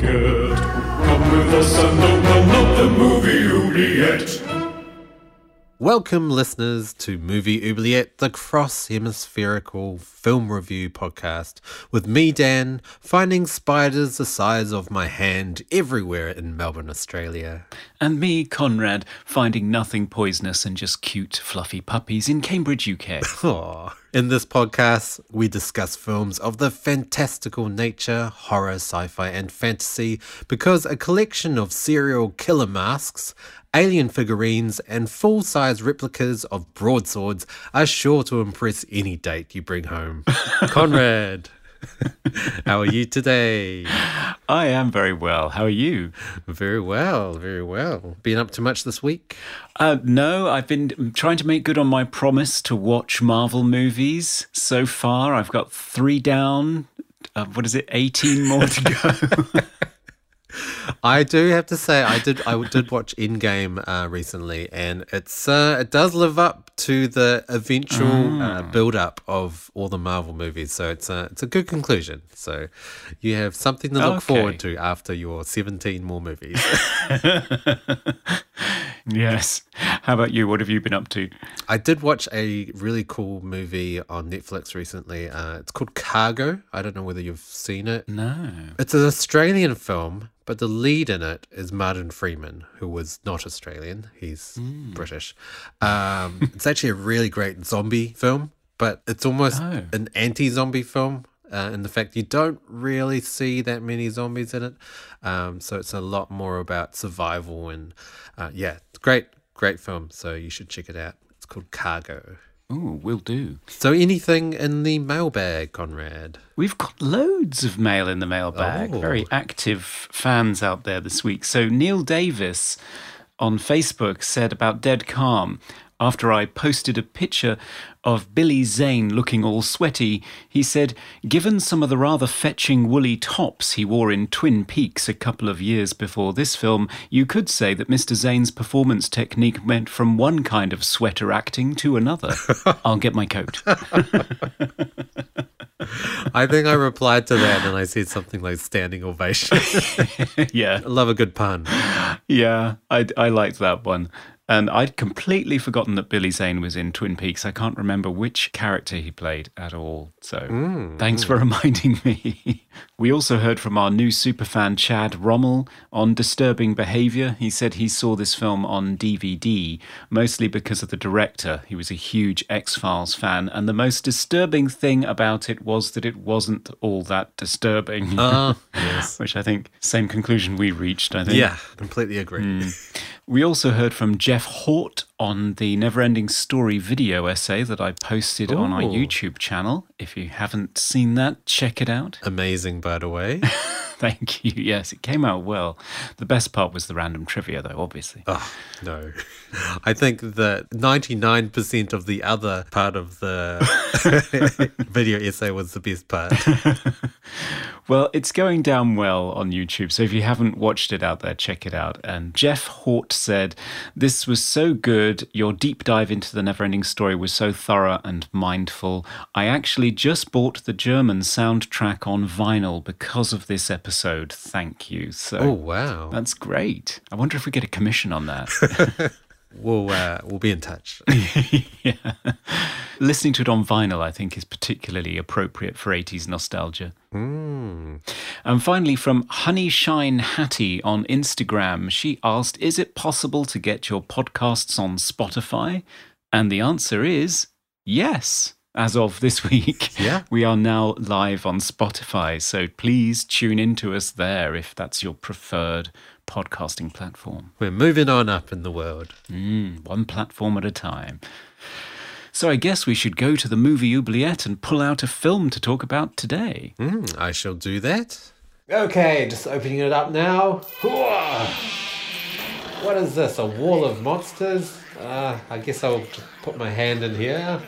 Come with us and open up the movie oubliette. Welcome, listeners, to Movie Oubliette, the cross hemispherical film review podcast, with me, Dan, finding spiders the size of my hand everywhere in Melbourne, Australia. And me, Conrad, finding nothing poisonous and just cute, fluffy puppies in Cambridge, UK. Aww. In this podcast, we discuss films of the fantastical nature, horror, sci fi, and fantasy because a collection of serial killer masks, alien figurines, and full size replicas of broadswords are sure to impress any date you bring home. Conrad, how are you today? I am very well. How are you? Very well, very well. Been up to much this week? Uh, no, I've been trying to make good on my promise to watch Marvel movies. So far, I've got three down. Uh, what is it? 18 more to go. I do have to say I did I did watch Endgame uh, recently, and it's uh, it does live up to the eventual uh, Mm. build up of all the Marvel movies. So it's a it's a good conclusion. So you have something to look Okay. forward to after your seventeen more movies. yes. How about you? What have you been up to? I did watch a really cool movie on Netflix recently. Uh, it's called Cargo. I don't know whether you've seen it. No. It's an Australian film, but the lead in it is Martin Freeman, who was not Australian. He's British. Um, it's actually a really great zombie film, but it's almost Oh. an anti zombie film. Uh, in the fact you don't really see that many zombies in it, um, so it's a lot more about survival and uh, yeah, great, great film. So you should check it out. It's called Cargo. Ooh, will do. So anything in the mailbag, Conrad? We've got loads of mail in the mailbag. Oh. Very active fans out there this week. So Neil Davis on Facebook said about Dead Calm. After I posted a picture of Billy Zane looking all sweaty, he said, Given some of the rather fetching woolly tops he wore in Twin Peaks a couple of years before this film, you could say that Mr. Zane's performance technique went from one kind of sweater acting to another. I'll get my coat. I think I replied to that and I said something like standing ovation. yeah. I love a good pun. Yeah, I, I liked that one. And I'd completely forgotten that Billy Zane was in Twin Peaks. I can't remember which character he played at all. So mm, thanks mm. for reminding me. We also heard from our new superfan Chad Rommel on disturbing behavior. He said he saw this film on DVD, mostly because of the director. He was a huge X Files fan. And the most disturbing thing about it was that it wasn't all that disturbing. Ah, yes. Which I think, same conclusion we reached, I think. Yeah, completely agree. We also heard from Jeff Hort on the Neverending Story video essay that I posted on our YouTube channel. If you haven't seen that, check it out. Amazing, by the way. Thank you. Yes, it came out well. The best part was the random trivia, though, obviously. Oh, no. I think that 99% of the other part of the video essay was the best part. Well, it's going down well on YouTube, so if you haven't watched it out there, check it out. And Jeff Hort said, This was so good. Your deep dive into the Neverending Story was so thorough and mindful. I actually just bought the German soundtrack on vinyl because of this episode. Thank you. So Oh, wow. that's great. I wonder if we get a commission on that. We'll, uh, we'll be in touch. yeah. Listening to it on vinyl, I think, is particularly appropriate for 80s nostalgia. Mm. And finally, from Honey Shine Hattie on Instagram, she asked, Is it possible to get your podcasts on Spotify? And the answer is yes. As of this week, Yeah. we are now live on Spotify. So please tune in to us there if that's your preferred podcasting platform. We're moving on up in the world. Mm, one platform at a time. So I guess we should go to the movie oubliette and pull out a film to talk about today. Mm, I shall do that. Okay, just opening it up now. What is this? A wall of monsters? Uh, I guess I'll put my hand in here.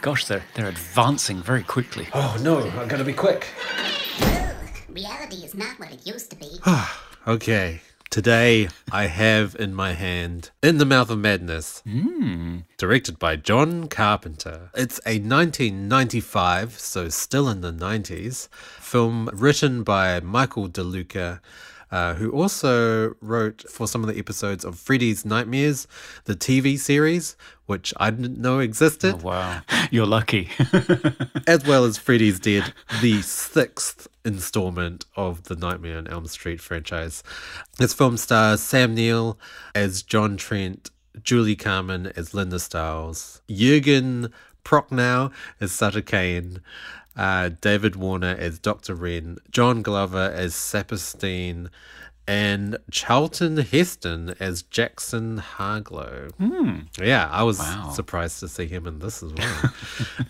Gosh, they're, they're advancing very quickly. Oh no, I gotta be quick. Reality is not what it used to be. Okay, today I have in my hand In the Mouth of Madness, hmm. directed by John Carpenter. It's a 1995, so still in the 90s, film written by Michael DeLuca. Uh, who also wrote for some of the episodes of Freddy's Nightmares, the TV series, which I didn't know existed. Wow. You're lucky. as well as Freddy's Dead, the sixth installment of the Nightmare on Elm Street franchise. This film stars Sam Neill as John Trent, Julie Carmen as Linda Stiles, Jürgen Prochnow as Sutter Kane, uh, David Warner as Dr. Wren, John Glover as Saperstein, and Charlton Heston as Jackson Harglow. Yeah, I was surprised to see him in this as well.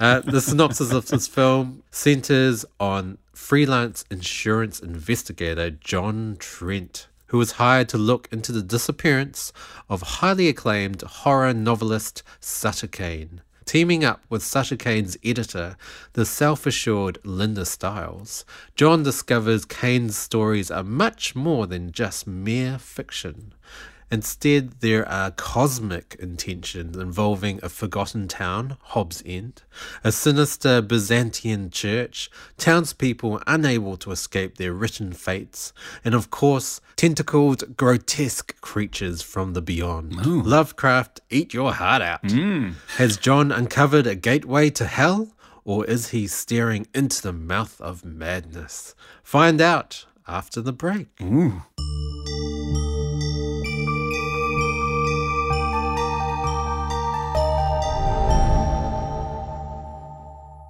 uh, the synopsis of this film centers on freelance insurance investigator John Trent, who was hired to look into the disappearance of highly acclaimed horror novelist Sutter Kane. Teaming up with Sutter Kane's editor, the self assured Linda Stiles, John discovers Kane's stories are much more than just mere fiction. Instead, there are cosmic intentions involving a forgotten town, Hobbs End, a sinister Byzantine church, townspeople unable to escape their written fates, and of course, tentacled, grotesque creatures from the beyond. Lovecraft, eat your heart out. Mm. Has John uncovered a gateway to hell, or is he staring into the mouth of madness? Find out after the break.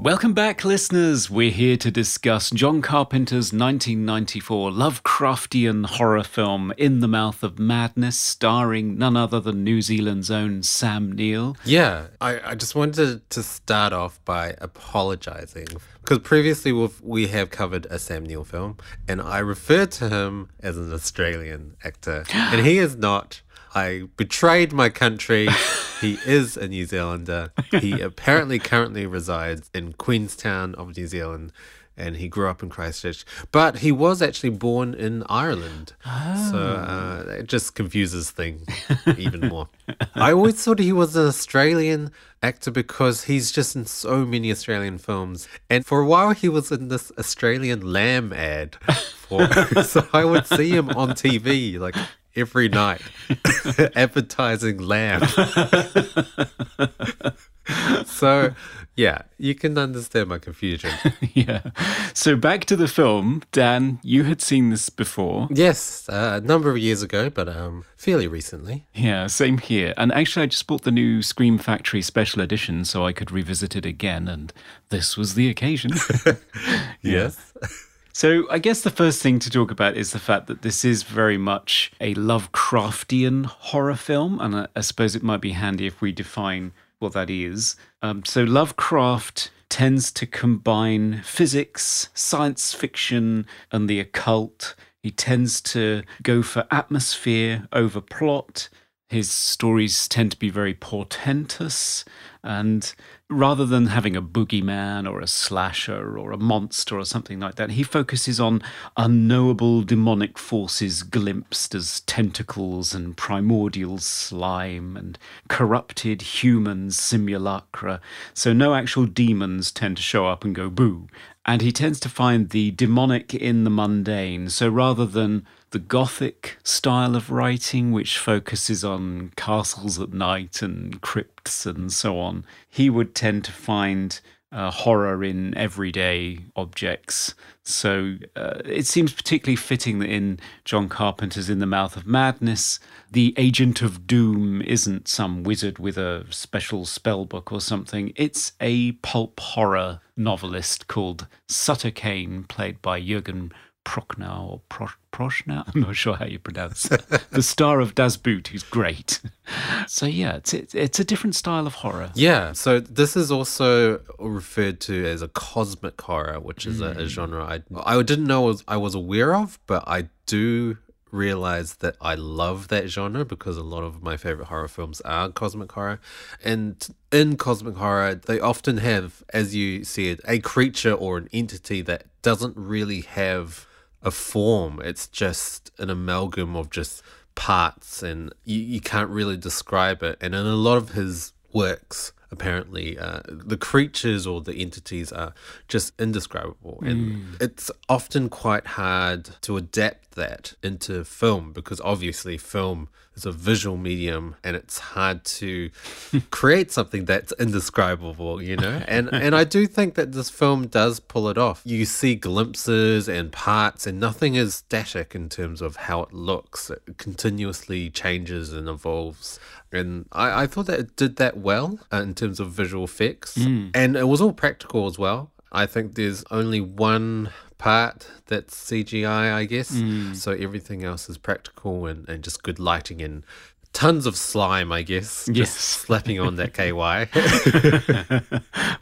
Welcome back, listeners. We're here to discuss John Carpenter's 1994 Lovecraftian horror film In the Mouth of Madness, starring none other than New Zealand's own Sam Neill. Yeah, I, I just wanted to start off by apologizing because previously we've, we have covered a Sam Neill film and I referred to him as an Australian actor and he is not. I betrayed my country. he is a New Zealander. He apparently currently resides in Queenstown of New Zealand and he grew up in Christchurch. But he was actually born in Ireland. So uh, it just confuses things even more. I always thought he was an Australian actor because he's just in so many Australian films. And for a while, he was in this Australian lamb ad. For, so I would see him on TV like every night advertising lamb. so, yeah, you can understand my confusion. yeah. So back to the film. Dan, you had seen this before. Yes, uh, a number of years ago, but um, fairly recently. Yeah, same here. And actually, I just bought the new Scream Factory special edition so I could revisit it again, and this was the occasion. Yes. So, I guess the first thing to talk about is the fact that this is very much a Lovecraftian horror film, and I, I suppose it might be handy if we define what that is. Um, so, Lovecraft tends to combine physics, science fiction, and the occult. He tends to go for atmosphere over plot. His stories tend to be very portentous, and rather than having a boogeyman or a slasher or a monster or something like that, he focuses on unknowable demonic forces glimpsed as tentacles and primordial slime and corrupted human simulacra. So no actual demons tend to show up and go boo. And he tends to find the demonic in the mundane. So rather than the Gothic style of writing, which focuses on castles at night and crypts and so on, he would tend to find uh, horror in everyday objects. So uh, it seems particularly fitting that in John Carpenter's In the Mouth of Madness, the agent of doom isn't some wizard with a special spell book or something. It's a pulp horror novelist called Sutter Kane, played by Jürgen Prochnow or Pro-. I'm not sure how you pronounce that. the star of Das Boot, who's great. So yeah, it's it's, it's a different style of horror. Yeah, so this is also referred to as a cosmic horror, which is a, a hmm. genre I I didn't know was I was aware of, but I do realize that I love that genre because a lot of my favorite horror films are cosmic horror. And in cosmic horror, they often have, as you said, a creature or an entity that doesn't really have a form. It's just an amalgam of just parts and you, you can't really describe it. And in a lot of his works, apparently uh, the creatures or the entities are just indescribable and it's often quite hard to adapt that into film because obviously film is a visual medium and it's hard to create something that's indescribable you know? And and I do think that this film does pull it off. You see glimpses and parts and nothing is static in terms of how it looks. It continuously changes and evolves. And I, I thought that it did that well uh, in terms of visual effects. And it was all practical as well. I think there's only one part that's cgi i guess. Mm. So everything else is practical and, and just good lighting and tons of slime i guess just Yes. slapping on that ky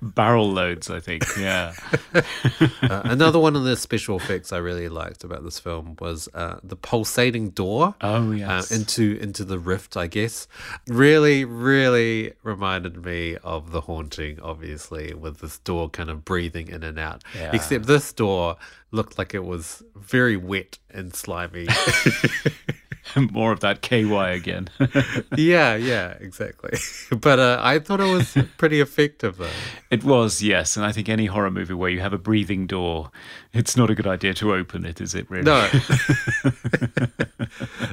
Barrel loads, I think. Yeah. Uh, another one of the special effects I really liked about this film was uh, the pulsating door. Oh, yes. uh, into into the rift, I guess. Really, really reminded me of the haunting, obviously, with this door kind of breathing in and out. Yeah. Except this door looked like it was very wet and slimy. More of that KY again. yeah, yeah, exactly. But uh, I thought it was pretty effective, though. it was, yes. And I think any horror movie where you have a breathing door, it's not a good idea to open it, is it really? No.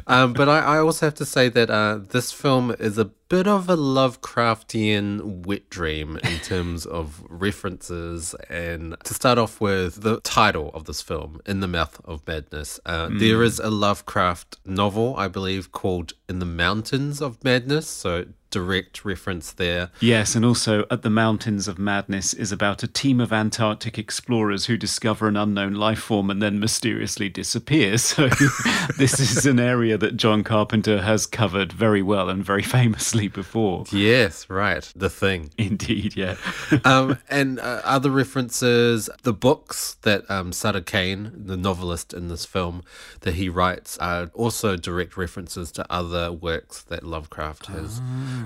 um, but I, I also have to say that uh, this film is a bit of a Lovecraftian wet dream in terms of references. And to start off with, the title of this film, In the Mouth of Madness, uh, there is a Lovecraft novel, I believe, called In the Mountains of Madness. So direct reference there. Yes, and also At the Mountains of Madness is about a team of Antarctic explorers who discover an unknown life form and then mysteriously disappear. So, this is an area that John Carpenter has covered very well and very famously before. Yes, right. The thing. Indeed, yeah. um, and uh, other references, the books that um, Sutter Kane, the novelist in this film, that he writes, are also direct references to other works that Lovecraft has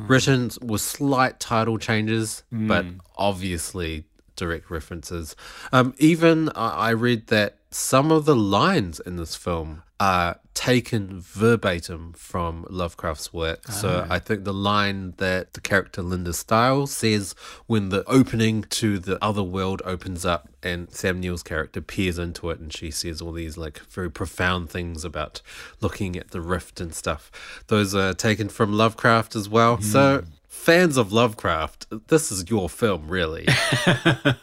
written with slight title changes, but hmm. obviously direct references. Um, even I I read that some of the lines in this film are taken verbatim from Lovecraft's work. So I think the line that the character Linda Stiles says when the opening to the other world opens up and Sam Neill's character peers into it and she says all these like very profound things about looking at the rift and stuff. Those are taken from Lovecraft as well. So fans of Lovecraft, this is your film really.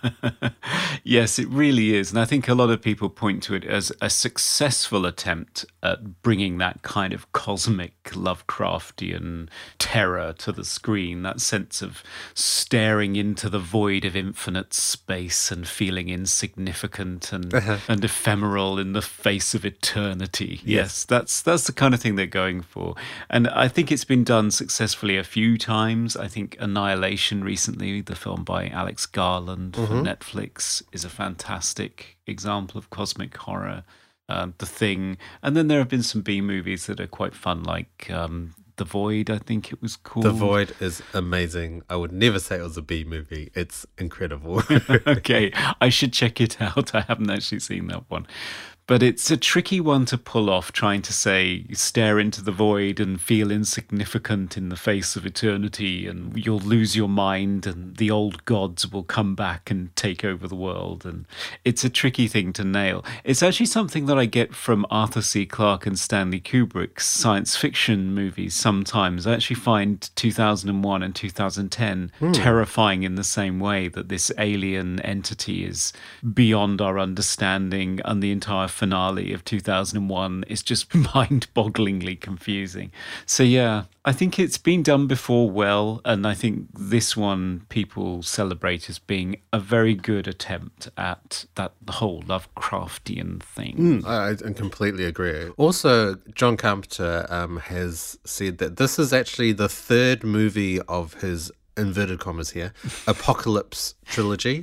yes, it really is. And I think a lot of people point to it as a successful attempt at bringing that kind of cosmic Lovecraftian terror to the screen, that sense of staring into the void of infinite space and feeling insignificant and, uh-huh. and ephemeral in the face of eternity. Yes, that's that's the kind of thing they're going for. And I think it's been done successfully a few times. I think Annihilation recently, the film by Alex Garland for mm-hmm. Netflix, is a fantastic example of cosmic horror. Um, the Thing, and then there have been some B movies that are quite fun, like um, The Void. I think it was called. The Void is amazing. I would never say it was a B movie. It's incredible. okay, I should check it out. I haven't actually seen that one. But it's a tricky one to pull off, trying to say, stare into the void and feel insignificant in the face of eternity, and you'll lose your mind, and the old gods will come back and take over the world. And it's a tricky thing to nail. It's actually something that I get from Arthur C. Clarke and Stanley Kubrick's science fiction movies sometimes. I actually find 2001 and 2010 hmm. terrifying in the same way that this alien entity is beyond our understanding and the entire finale of 2001 is just mind bogglingly confusing. So, yeah, I think it's been done before well. And I think this one people celebrate as being a very good attempt at that whole Lovecraftian thing. I, I completely agree. Also, John Carpenter um, has said that this is actually the third movie of his inverted commas here apocalypse trilogy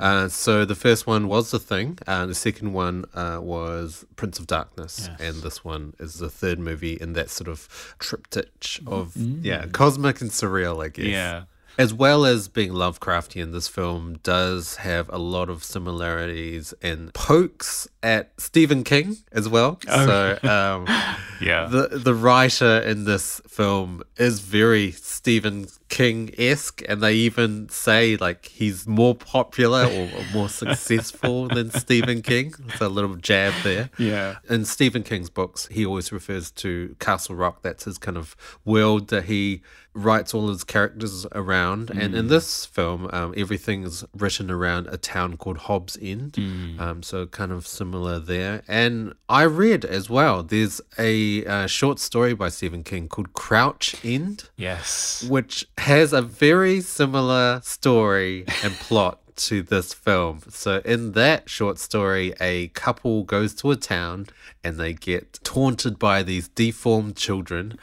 uh, so the first one was the thing uh, the second one uh, was prince of darkness and this one is the third movie in that sort of triptych of yeah cosmic and surreal i guess Yeah. as well as being Lovecraftian, this film does have a lot of similarities and pokes at Stephen King as well. So, um, Yeah. the the writer in this film is very Stephen King esque, and they even say like he's more popular or more successful than Stephen King. It's a little jab there. Yeah. In Stephen King's books, he always refers to Castle Rock. That's his kind of world that he writes all his characters around. And in this film, um, everything's written around a town called Hobbs End. Um, so kind of similar there. And I read as well, there's a uh, short story by Stephen King called Crouch End yes. which has a very similar story and plot to this film. So, in that short story, a couple goes to a town and they get taunted by these deformed children,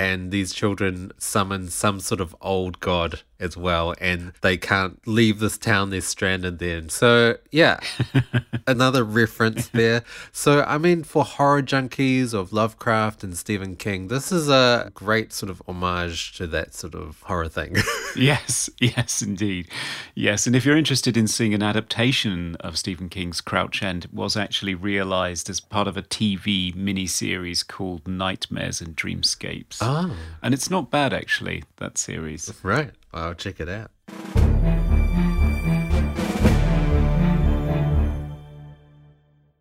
and these children summon some sort of old god as well, and they can't leave this town, they're stranded there. So, yeah, another reference there. So, I mean, for horror junkies of Lovecraft and Stephen King, this is a great sort of homage to that sort of horror thing. Yes, yes, indeed. Yes, and if you're interested in seeing an adaptation of Stephen King's Crouch End, it was actually realized as part of a TV miniseries called Nightmares and Dreamscapes. oh, Ah. And it's not bad, actually, that series. right. I'll check it out.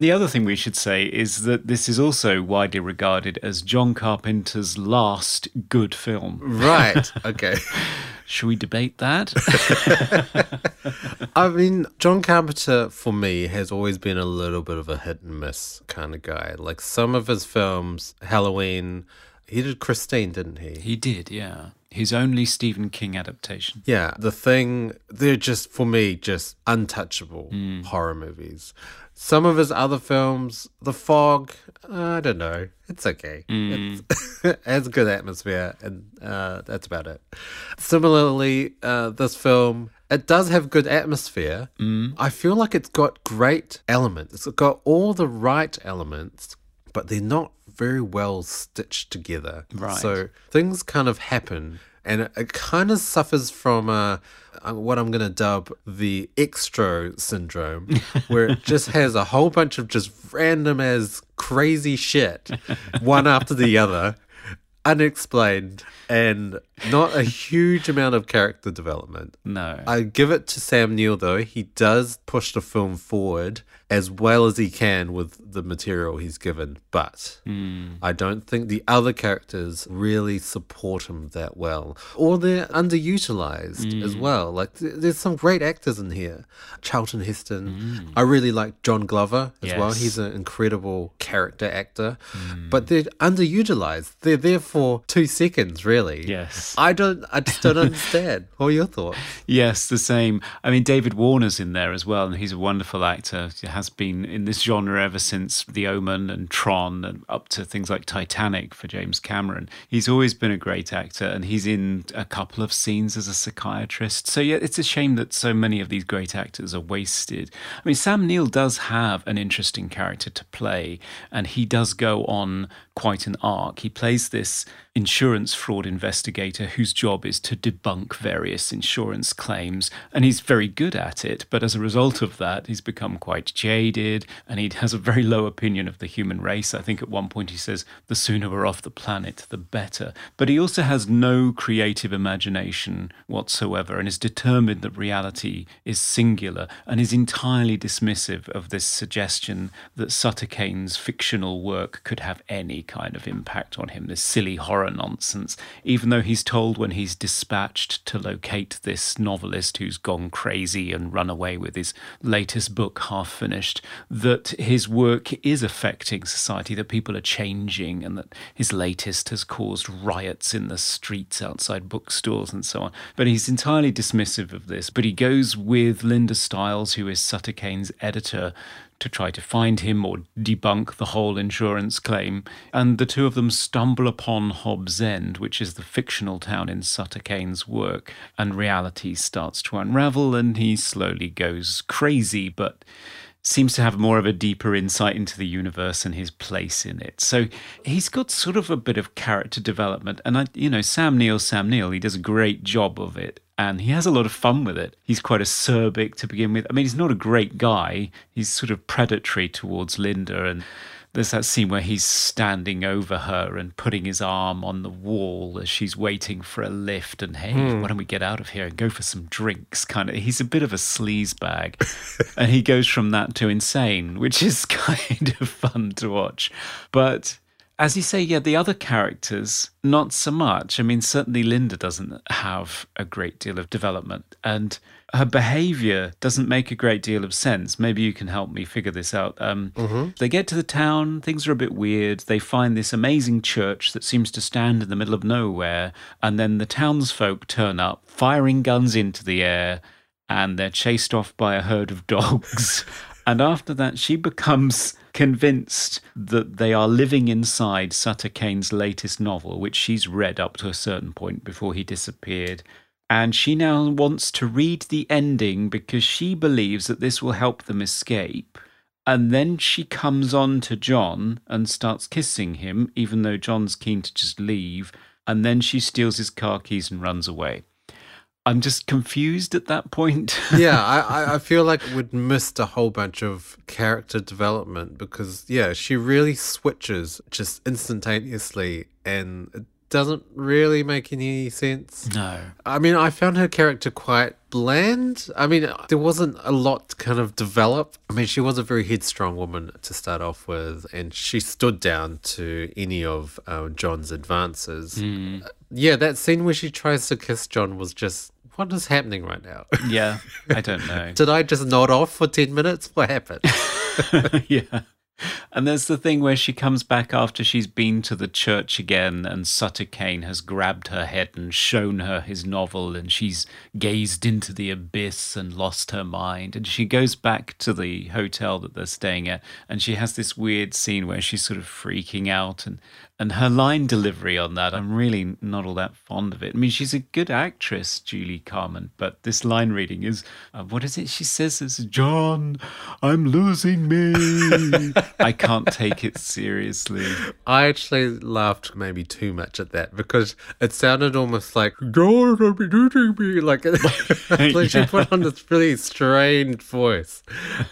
The other thing we should say is that this is also widely regarded as John Carpenter's last good film. Right. Okay. Should we debate that? I mean, John Carpenter for me has always been a little bit of a hit and miss kind of guy. Like some of his films, Halloween, he did Christine, didn't he? he did, yeah. His only Stephen King adaptation. Yeah, The Thing, they're just, for me, just untouchable horror movies. Some of his other films, The Fog, I don't know. It's okay. It's, it has good atmosphere, and uh, that's about it. Similarly, uh, this film, it does have good atmosphere. I feel like it's got great elements. It's got all the right elements, but they're not very well stitched together. Right. So things kind of happen and it, it kind of suffers from uh, uh, what I'm going to dub the Xtro syndrome, where it just has a whole bunch of just random as crazy shit, one after the other, unexplained, and not a huge amount of character development. No. I give it to Sam Neill though. He does push the film forward as well as he can with the material he's given, but hmm. I don't think the other characters really support him that well, or they're underutilized as hmm. well. Like th- there's some great actors in here. Charlton Heston. Hmm. I really like John Glover as well. He's an incredible character actor, but they're underutilized. They're there for two seconds, really. Yes. I don't. I just don't understand. What are your thoughts? Yes, the same. I mean, David Warner's in there as well, and he's a wonderful actor. He has been in this genre ever since The Omen and Tron, and up to things like Titanic for James Cameron. He's always been a great actor, and he's in a couple of scenes as a psychiatrist. So, yeah, it's a shame that so many of these great actors are wasted. I mean, Sam Neill does have an interesting character to play, and he does go on quite an arc. He plays this insurance fraud investigator whose job is to debunk various insurance claims, and he's very good at it. But as a result of that, he's become quite jaded and he has a very low opinion of the human race. I think at one point he says, the sooner we're off the planet, the better. But he also has no creative imagination whatsoever and is determined that reality is singular and is entirely dismissive of this suggestion that Sutter Kane's fictional work could have any kind of impact on him, this silly horror nonsense, even though he's told when he's dispatched to locate this novelist who's gone crazy and run away with his latest book half finished, that his work is affecting society, that people are changing, and that his latest has caused riots in the streets outside bookstores and so on. But he's entirely dismissive of this. But he goes with Linda Stiles, who is Sutter Kane's editor, to try to find him or debunk the whole insurance claim. And the two of them stumble upon Hobbs End, which is the fictional town in Sutter Kane's work, and reality starts to unravel and he slowly goes crazy, but seems to have more of a deeper insight into the universe and his place in it. So he's got sort of a bit of character development. And I, you know, Sam Neill, Sam Neill, he does a great job of it. And he has a lot of fun with it. He's quite acerbic to begin with. I mean, he's not a great guy. He's sort of predatory towards Linda and there's that scene where he's standing over her and putting his arm on the wall as she's waiting for a lift and hey Hmm. why don't we get out of here and go for some drinks kind of he's a bit of a sleaze bag and he goes from that to insane which is kind of fun to watch but as you say, yeah, the other characters, not so much. I mean, certainly Linda doesn't have a great deal of development, and her behavior doesn't make a great deal of sense. Maybe you can help me figure this out. Um, They get to the town, things are a bit weird. They find this amazing church that seems to stand in the middle of nowhere, and then the townsfolk turn up, firing guns into the air, and they're chased off by a herd of dogs. And after that, she becomes convinced that they are living inside Sutter Kane's latest novel, which she's read up to a certain point before he disappeared. And she now wants to read the ending because she believes that this will help them escape. And then she comes on to John and starts kissing him, even though John's keen to just leave. And then she steals his car keys and runs away. I'm just confused at that point. yeah, I, I- feel like we'd missed a whole bunch of character development because, yeah, she really switches just instantaneously and doesn't really make any sense. no. I mean, I found her character quite bland. I mean, there wasn't a lot to kind of develop. I mean, she was a very headstrong woman to start off with, and she stood down to any of uh, John's advances. Uh, yeah, that scene where she tries to kiss John was just, what is happening right now? Yeah, I don't know. Did I just nod off for 10 minutes? What happened? yeah. And there's the thing where she comes back after she's been to the church again, and Sutter Kane has grabbed her head and shown her his novel, and she's gazed into the abyss and lost her mind. And she goes back to the hotel that they're staying at, and she has this weird scene where she's sort of freaking out, and and her line delivery on that, I'm really not all that fond of it. I mean, she's a good actress, Julie Carmen, but this line reading is, uh, what is it she says? It's John, I'm losing me. I can't take it seriously. I actually laughed maybe too much at that because it sounded almost like, John, be doing me. Like, like she put on this really strained voice.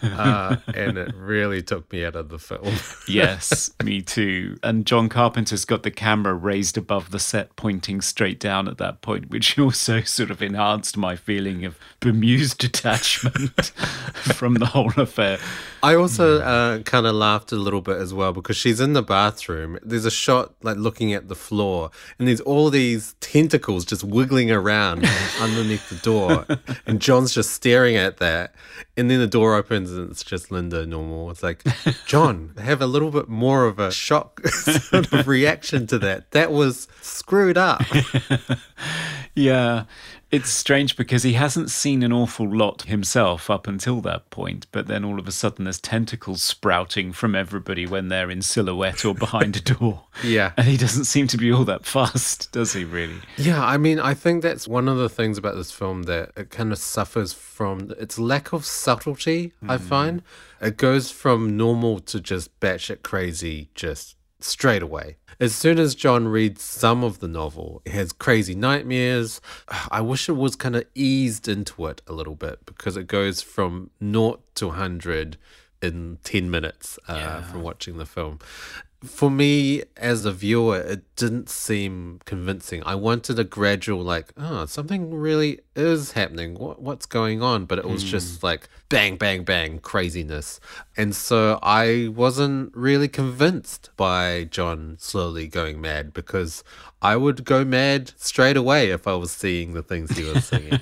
Uh, and it really took me out of the film. Yes, me too. And John Carpenter's got the camera raised above the set, pointing straight down at that point, which also sort of enhanced my feeling of bemused detachment from the whole affair. I also uh, kind of laughed a little bit as well because she's in the bathroom. There's a shot like looking at the floor, and there's all these tentacles just wiggling around underneath the door, and John's just staring at that. And then the door opens, and it's just Linda normal. It's like, John, have a little bit more of a shock sort of reaction to that. That was screwed up. Yeah, it's strange because he hasn't seen an awful lot himself up until that point, but then all of a sudden there's tentacles sprouting from everybody when they're in silhouette or behind a door. Yeah. And he doesn't seem to be all that fast, does he, really? Yeah, I mean, I think that's one of the things about this film that it kind of suffers from its lack of subtlety, I hmm. find. It goes from normal to just batshit crazy just straight away. As soon as John reads some of the novel, he has crazy nightmares. I wish it was kind of eased into it a little bit because it goes from naught to 100 in 10 minutes uh, from watching the film. For me as a viewer, it didn't seem convincing. I wanted a gradual, like, oh, something really is happening. What what's going on? But it was hmm. just like bang, bang, bang, craziness. And so I wasn't really convinced by John slowly going mad because I would go mad straight away if I was seeing the things he was singing.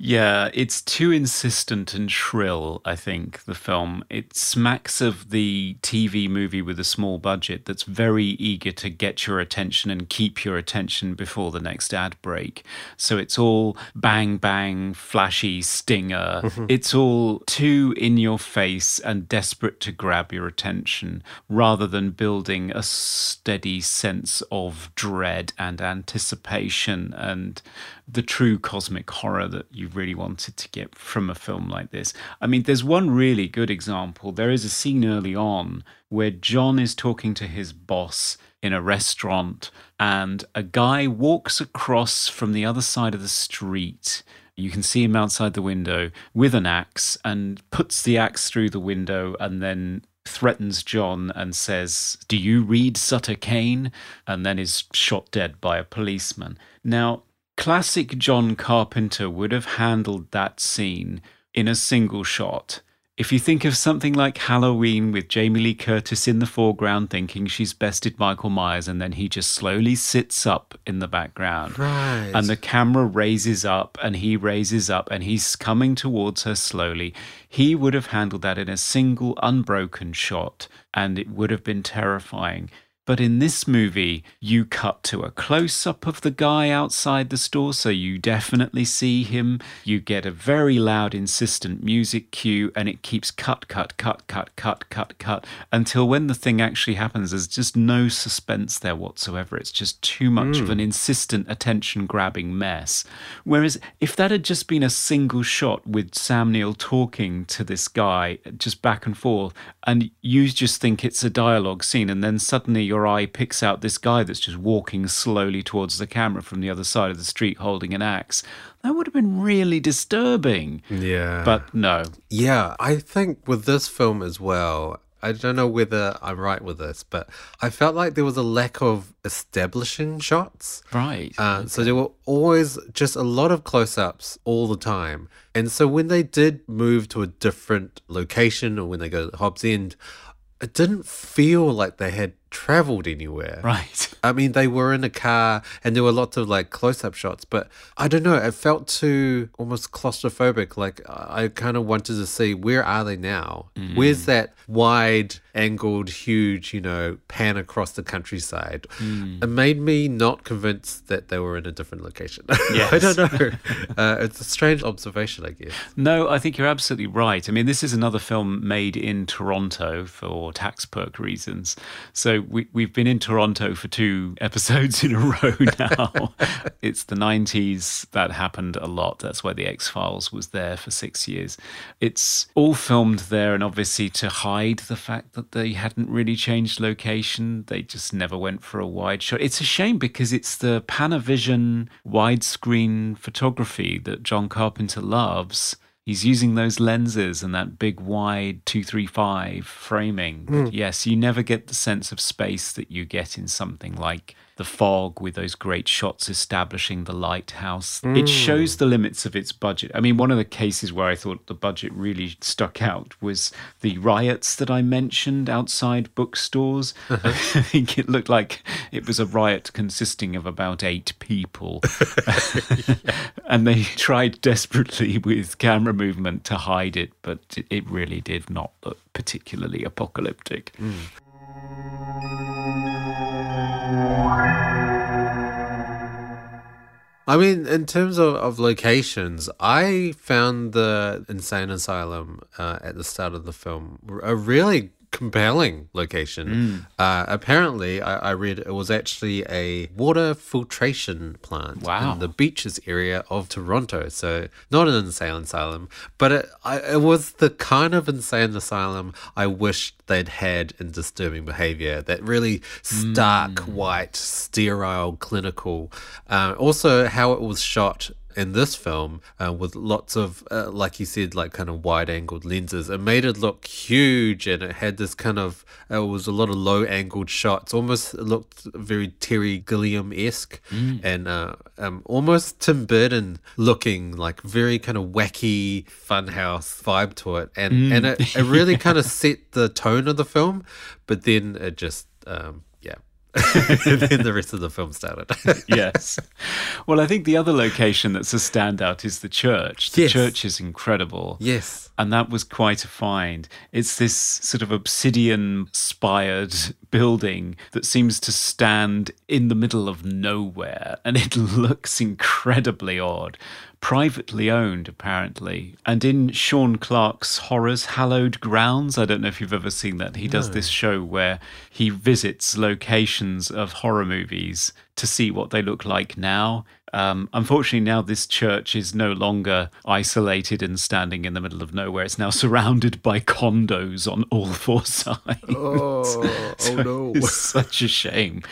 Yeah, it's too insistent and shrill, I think, the film. It smacks of the TV movie with a small budget that's very eager to get your attention and keep your attention before the next ad break. So it's all bang, bang, flashy stinger. Mm-hmm. It's all too in your face and desperate to grab your attention rather than building a steady sense of dread and anticipation and the true cosmic horror that you really wanted to get from a film like this. I mean, there's one really good example. There is a scene early on where John is talking to his boss in a restaurant, and a guy walks across from the other side of the street. You can see him outside the window with an axe and puts the axe through the window and then threatens John and says, Do you read Sutter Kane? And then is shot dead by a policeman. Now, classic John Carpenter would have handled that scene in a single shot. If you think of something like Halloween with Jamie Lee Curtis in the foreground thinking she's bested Michael Myers, and then he just slowly sits up in the background. Right. And the camera raises up and he raises up and he's coming towards her slowly. He would have handled that in a single unbroken shot and it would have been terrifying. But in this movie, you cut to a close up of the guy outside the store, so you definitely see him. You get a very loud, insistent music cue, and it keeps cut, cut, cut, cut, cut, cut, cut until when the thing actually happens, there's just no suspense there whatsoever. It's just too much of an hmm. insistent, attention grabbing mess. Whereas if that had just been a single shot with Sam Neill talking to this guy just back and forth, and you just think it's a dialogue scene, and then suddenly your eye picks out this guy that's just walking slowly towards the camera from the other side of the street holding an axe, that would have been really disturbing. yeah. But no. Yeah, I think with this film as well, I don't know whether I'm right with this, but I felt like there was a lack of establishing shots. Right. Uh, So there were always just a lot of close ups all the time. And so when they did move to a different location or when they go to Hobbs End, it didn't feel like they had traveled anywhere. right. I mean, they were in a car and there were lots of like close up shots, but I don't know. It felt too almost claustrophobic. Like I kind of wanted to see where are they now? Where's that wide angled, huge, you know, pan across the countryside? It made me not convinced that they were in a different location. I don't know. Uh, it's a strange observation, I guess. No, I think you're absolutely right. I mean, this is another film made in Toronto for tax perk reasons. So we, we've been in Toronto for two episodes in a row now. it's the 90s. That happened a lot. That's why The X Files was there for six years. It's all filmed there, and obviously to hide the fact that they hadn't really changed location, they just never went for a wide shot. It's a shame because it's the Panavision widescreen photography that John Carpenter loves. He's using those lenses and that big wide 235 framing. But yes, you never get the sense of space that you get in something like The Fog with those great shots establishing the lighthouse. It mm. shows the limits of its budget. I mean, one of the cases where I thought the budget really stuck out was the riots that I mentioned outside bookstores. Uh-huh. I think it looked like it was a riot consisting of about eight people and they tried desperately with camera movement to hide it, but it- it really did not look particularly apocalyptic. Mm. I mean, in terms of, of locations, I found the insane asylum uh, at the start of the film a really compelling location. Uh, apparently, I, I read it was actually a water filtration plant Wow. in the beaches area of Toronto. So, not an insane asylum, but it, I, it was the kind of insane asylum I wished they'd had in disturbing behavior. That really stark, white, sterile, clinical. Uh, also, how it was shot in this film uh, with lots of, uh, like you said, like kind of wide angled lenses. It made it look huge and it had this kind of, it was a lot of low angled shots. Almost looked very Terry Gilliam esque and uh, um, almost Tim Burton looking, like very kind of wacky funhouse vibe to it. And, and it, it really kind of set the tone of the film, but then it just, um. Then the rest of the film started. yes. Well, I think the other location that's a standout is the church. The Yes. church is incredible. yes. And that was quite a find. It's this sort of obsidian spired building that seems to stand in the middle of nowhere. And it looks incredibly odd. Privately owned, apparently. And in Sean Clark's Horrors Hallowed Grounds, I don't know if you've ever seen that. He does this show where he visits locations of horror movies to see what they look like now. Um, unfortunately, now this church is no longer isolated and standing in the middle of nowhere. It's now surrounded by condos on all four sides. Oh, oh no. It's such a shame.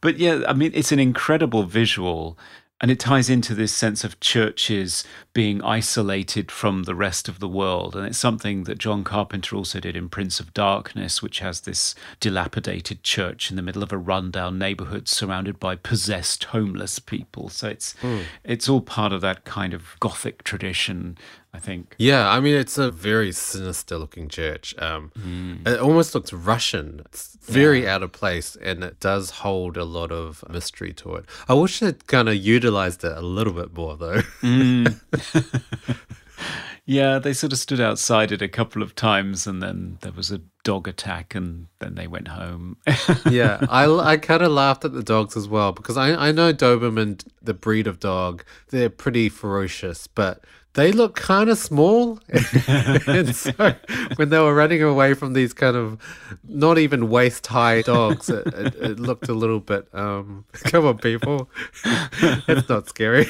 But yeah, I mean, it's an incredible visual. And it ties into this sense of churches being isolated from the rest of the world. And it's something that John Carpenter also did in Prince of Darkness, which has this dilapidated church in the middle of a rundown neighborhood surrounded by possessed homeless people. So it's hmm. it's all part of that kind of gothic tradition, I think. Yeah, I mean, it's a very sinister looking church. Um, It almost looks Russian. It's very out of place and it does hold a lot of mystery to it. I wish it kind of utilized it a little bit more, though. Yeah, they sort of stood outside it a couple of times and then there was a dog attack and then they went home. yeah, I, I kind of laughed at the dogs as well because I, I know Doberman, the breed of dog, they're pretty ferocious, but they look kind of small. and so when they were running away from these kind of not even waist high dogs, it, it, it looked a little bit, um, come on, people. it's not scary.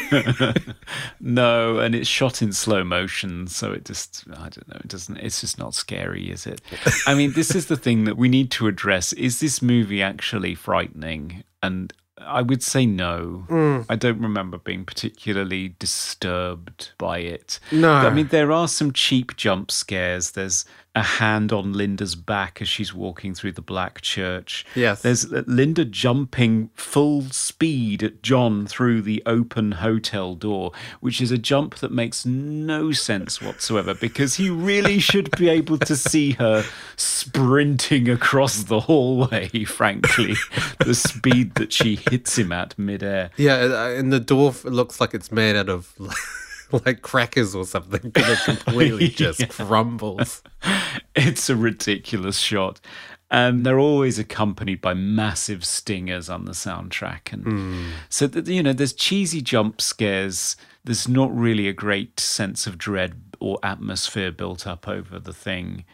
No, and it's shot in slow motion, so it just I don't know, it doesn't it's just not scary, is it? I mean, this is the thing that we need to address. Is this movie actually frightening? And I would say no. Mm. I don't remember being particularly disturbed by it. No. I mean, there are some cheap jump scares. There's a hand on Linda's back as she's walking through the black church. Yes. There's Linda jumping full speed at John through the open hotel door, which is a jump that makes no sense whatsoever because he really should be able to see her sprinting across the hallway, frankly. the speed that she hits him at midair. Yeah, uh, and the door looks like it's made out of like crackers or something. It completely just crumbles. It's a ridiculous shot. And they're always accompanied by massive stingers on the soundtrack. And hmm. so, that, you know, there's cheesy jump scares. There's not really a great sense of dread or atmosphere built up over the thing.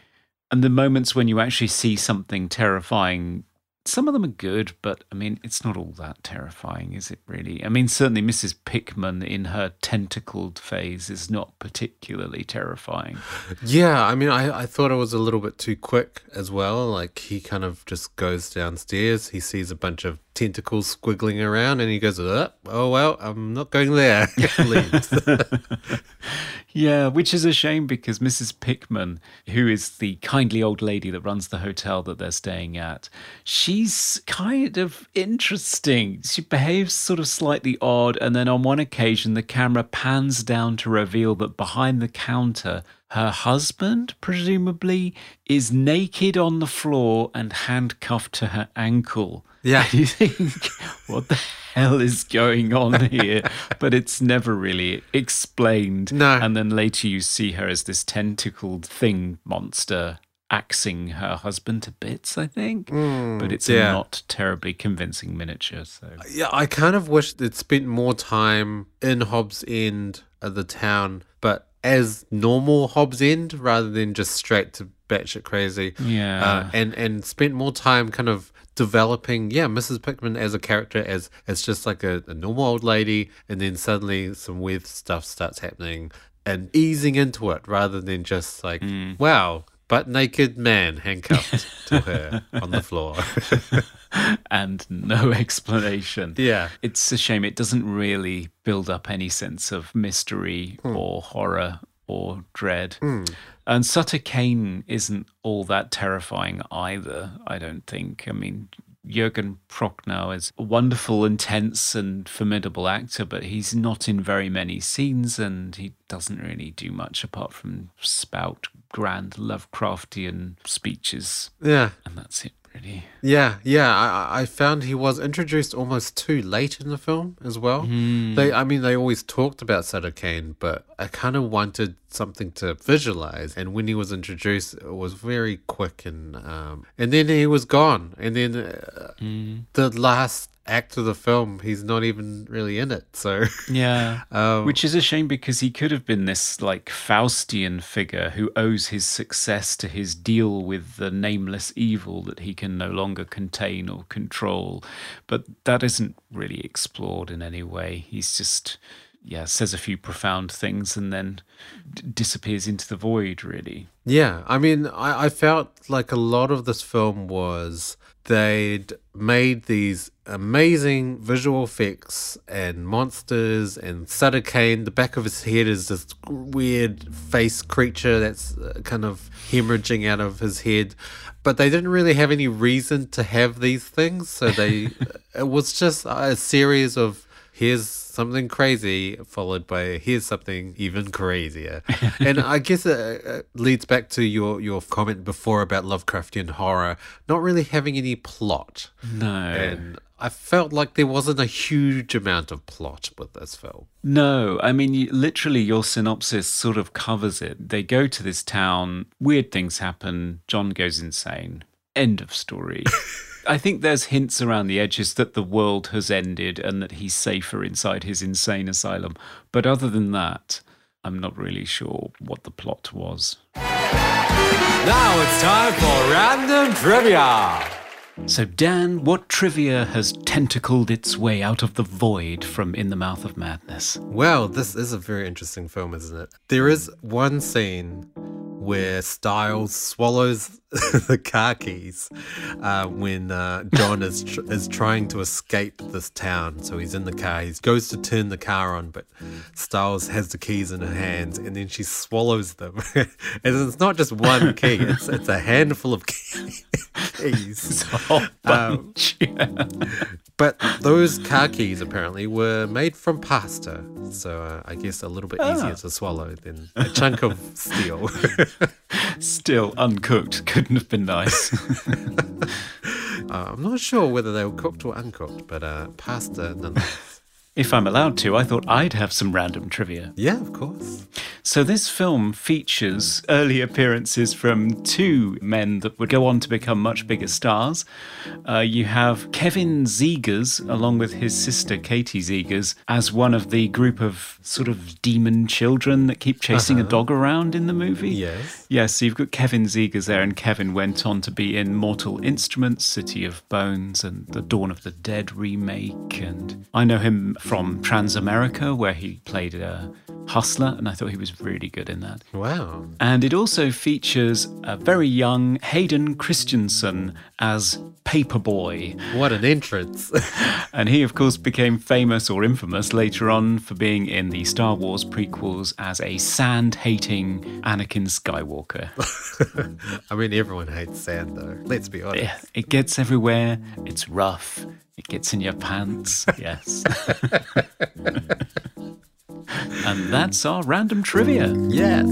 And the moments when you actually see something terrifying, some of them are good, but I mean, it's not all that terrifying, is it really? I mean, certainly Mrs. Pickman in her tentacled phase is not particularly terrifying. Yeah, I mean, I, I thought it was a little bit too quick as well. Like, he kind of just goes downstairs, he sees a bunch of tentacles squiggling around, and he goes, uh, Oh, well, I'm not going there. Yeah, which is a shame because Mrs. Pickman, who is the kindly old lady that runs the hotel that they're staying at, she's kind of interesting. She behaves sort of slightly odd, and then on one occasion, the camera pans down to reveal that behind the counter, her husband, presumably, is naked on the floor and handcuffed to her ankle. Yeah. You think, what the hell is going on here? but it's never really explained. No. And then later you see her as this tentacled thing monster axing her husband to bits, I think. but it's yeah. a not terribly convincing miniature. So yeah, I kind of wish they'd spent more time in Hobbs End of the town, but as normal Hobbs End rather than just straight to batshit crazy. Yeah. Uh, and, and spent more time kind of developing yeah mrs pickman as a character as as just like a, a normal old lady and then suddenly some weird stuff starts happening and easing into it rather than just like hmm. wow but naked man handcuffed to her on the floor. and no explanation. Yeah. It's a shame it doesn't really build up any sense of mystery hmm. or horror or dread. Hmm. And Sutter Kane isn't all that terrifying either, I don't think. I mean, Jürgen Prochnow is a wonderful, intense, and formidable actor, but he's not in very many scenes and he doesn't really do much apart from spout grand Lovecraftian speeches. yeah. And that's it, really. Yeah, yeah. I, I- found he was introduced almost too late in the film as well. They, I mean, they always talked about Sutter Kane, but I kind of wanted something to visualize. And when he was introduced, it was very quick, and um, and then he was gone. And then uh, the last act of the film, he's not even really in it. So Yeah. Um, Which is a shame because he could have been this like Faustian figure who owes his success to his deal with the nameless evil that he can no longer contain or control. But that isn't really explored in any way. He's just, yeah, says a few profound things and then d- disappears into the void, really. Yeah, I mean, I, I felt like a lot of this film was they'd made these amazing visual effects and monsters and Sutter Kane. The back of his head is this weird face creature that's uh, kind of hemorrhaging out of his head. But they didn't really have any reason to have these things, so they it was just a series of here's something crazy followed by here's something even crazier and i guess it leads back to your your comment before about lovecraftian horror not really having any plot No. and i felt like there wasn't a huge amount of plot with this film No, I mean, you, literally, your synopsis sort of covers it. They go to this town, weird things happen, John goes insane. End of story. I think there's hints around the edges that the world has ended and that he's safer inside his insane asylum. But other than that, I'm not really sure what the plot was. Now it's time for random trivia. So, Dan, what trivia has tentacled its way out of the void from In the Mouth of Madness? Well, this is a very interesting film, isn't it? There is one scene where Styles swallows the car keys uh, when uh, John is tr- is trying to escape this town. So he's in the car. He goes to turn the car on, but Styles has the keys in her hands, and then she swallows them. and it's not just one key; it's it's a handful of key- keys. Yeah. But those car keys apparently were made from pasta, so uh, I guess a little bit easier to swallow than a chunk of steel. Still uncooked. Couldn't have been nice. Uh, I'm not sure whether they were cooked or uncooked, but uh, pasta nonetheless. If I'm allowed to, I thought I'd have some random trivia. yeah, of course. So, this film features early appearances from two men that would go on to become much bigger stars. Uh, you have Kevin Zegers, along with his sister Katie Zegers, as one of the group of sort of demon children that keep chasing a dog around in the movie. Yes. Yes, so you've got Kevin Zegers there, and Kevin went on to be in Mortal Instruments, City of Bones, and the Dawn of the Dead remake. And I know him from Transamerica, where he played a hustler, and I thought he was really good in that. Wow. And it also features a very young Hayden Christensen as Paperboy. What an entrance. And he, of course, became famous or infamous later on for being in the Star Wars prequels as a sand hating Anakin Skywalker. I mean, everyone hates sand, though. Let's be honest. Yeah, it gets everywhere. It's rough. It gets in your pants. Yes. and that's our random trivia. Yes.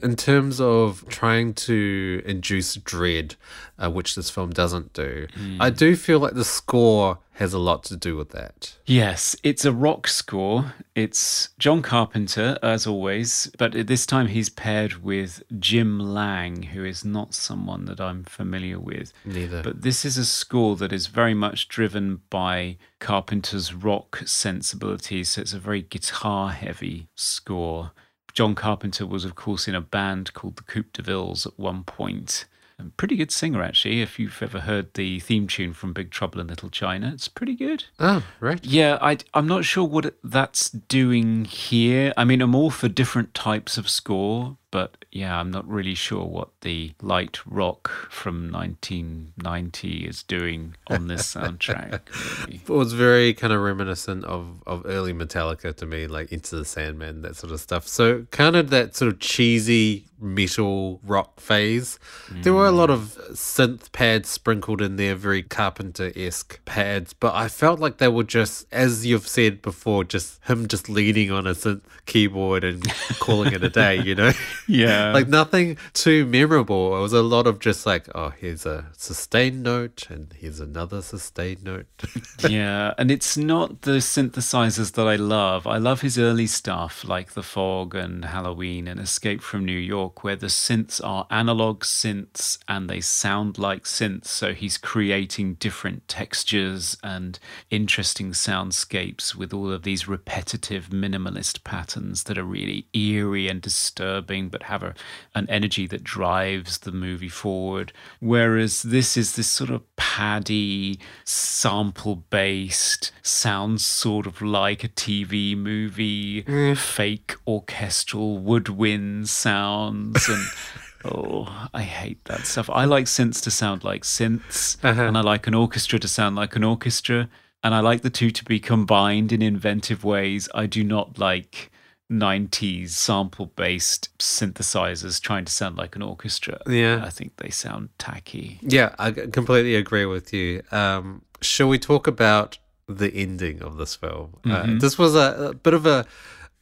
In terms of trying to induce dread, uh, which this film doesn't do, I do feel like the score has a lot to do with that. Yes, it's a rock score. It's John Carpenter, as always, but at this time he's paired with Jim Lang, who is not someone that I'm familiar with. Neither. But this is a score that is very much driven by Carpenter's rock sensibilities. So it's a very guitar heavy score. John Carpenter was, of course, in a band called the Coupe de Villes at one point. Pretty good singer, actually. If you've ever heard the theme tune from Big Trouble in Little China, it's pretty good. Oh, right. Yeah, I, I'm not sure what that's doing here. I mean, I'm all for different types of score, but yeah, I'm not really sure what the light rock from 1990 is doing on this soundtrack. really. It was very kind of reminiscent of, of early Metallica to me, like Into the Sandman, that sort of stuff. So kind of that sort of cheesy metal rock phase. There were a lot of mm. synth pads sprinkled in there, very Carpenter esque pads, but I felt like they were just, as you've said before, just him just leaning on a synth keyboard and calling it a day, you know? Yeah. like nothing too memorable. It was a lot of just like, oh, here's a sustained note and here's another sustained note. yeah, and it's not the synthesizers that I love. I love his early stuff like The Fog and Halloween and Escape from New York, where the synths are analog synths and they sound like synths. So he's creating different textures and interesting soundscapes with all of these repetitive minimalist patterns that are really eerie and disturbing, but have a, an energy that drives the movie forward. Whereas this is this sort of paddy, sample based, sounds sort of like a TV movie, fake orchestral woodwind sounds and. Oh, I hate that stuff. I like synths to sound like synths, uh-huh. and I like an orchestra to sound like an orchestra, and I like the two to be combined in inventive ways. I do not like 90s sample based synthesizers trying to sound like an orchestra. Yeah. I think they sound tacky. Yeah, I completely agree with you. Um, shall we talk about the ending of this film? Uh, this was a, a bit of a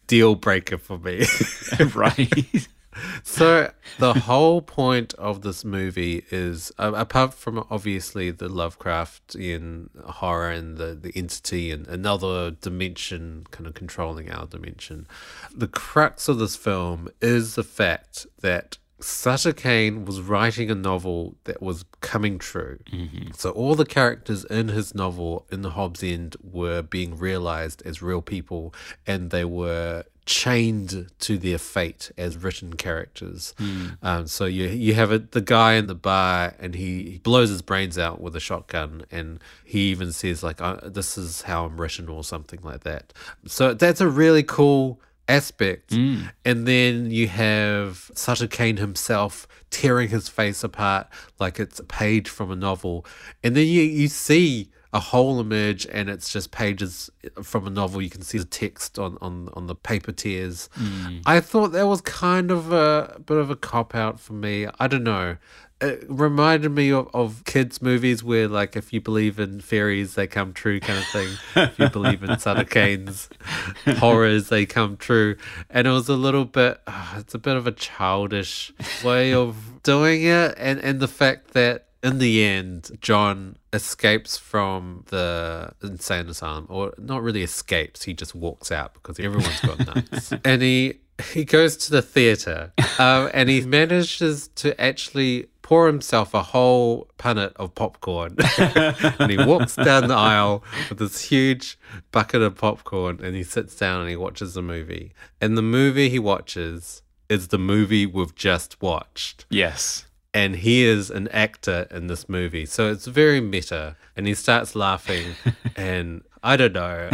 deal breaker for me. right? so the whole point of this movie is, uh, apart from obviously the Lovecraftian horror and the, the entity and another dimension kind of controlling our dimension, the crux of this film is the fact that Sutter Kane was writing a novel that was coming true. So all the characters in his novel in the Hobbs End were being realized as real people and they were chained to their fate as written characters. Um, so you you have a, the guy in the bar and he, he blows his brains out with a shotgun and he even says like this is how I'm written or something like that. So that's a really cool aspect. Mm. And then you have Sutter Kane himself tearing his face apart like it's a page from a novel. And then you, you see a hole emerge and it's just pages from a novel. You can see the text on, on, on the paper tears. Mm. I thought that was kind of a bit of a cop out for me. I don't know. It reminded me of, of kids' movies where, like, if you believe in fairies, they come true, kind of thing. if you believe in Sutter Kane's horrors, they come true. And it was a little bit, ah, it's a bit of a childish way of doing it. And, and the fact that in the end, John escapes from the insane asylum, or not really escapes, he just walks out because everyone's gone nuts. and he he goes to the theater um, and he manages to actually pour himself a whole punnet of popcorn and he walks down the aisle with this huge bucket of popcorn and he sits down and he watches the movie and the movie he watches is the movie we've just watched yes. and he is an actor in this movie. So it's very meta. And he starts laughing, and I don't know.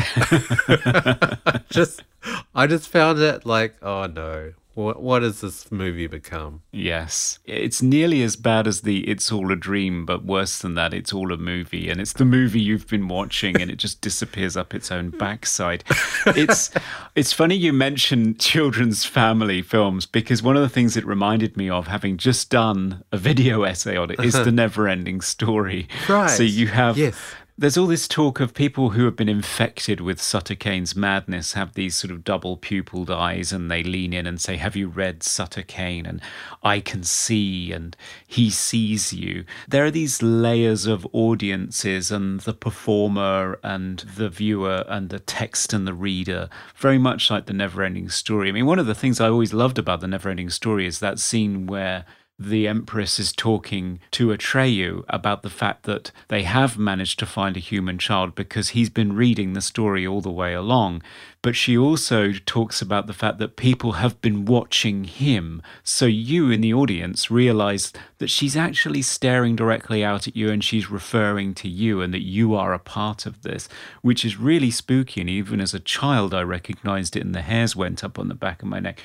just, I just found it like, oh no, what what has this movie become? Yes. It's nearly as bad as the It's All a Dream, but worse than that, it's all a movie. And it's the movie you've been watching and it just disappears up its own backside. It's it's funny you mention children's family films because one of the things it reminded me of, having just done a video essay on it, is the never ending story. Right. So you have Yes. There's all this talk of people who have been infected with Sutter Kane's madness have these sort of double pupiled eyes and they lean in and say, Have you read Sutter Kane? And I can see and he sees you. There are these layers of audiences and the performer and the viewer and the text and the reader, very much like the never ending story. I mean, one of the things I always loved about the never ending story is that scene where the Empress is talking to Atreyu about the fact that they have managed to find a human child because he's been reading the story all the way along. but she also talks about the fact that people have been watching him. So you in the audience realize that she's actually staring directly out at you and she's referring to you and that you are a part of this, which is really spooky. And even as a child, I recognized it and the hairs went up on the back of my neck.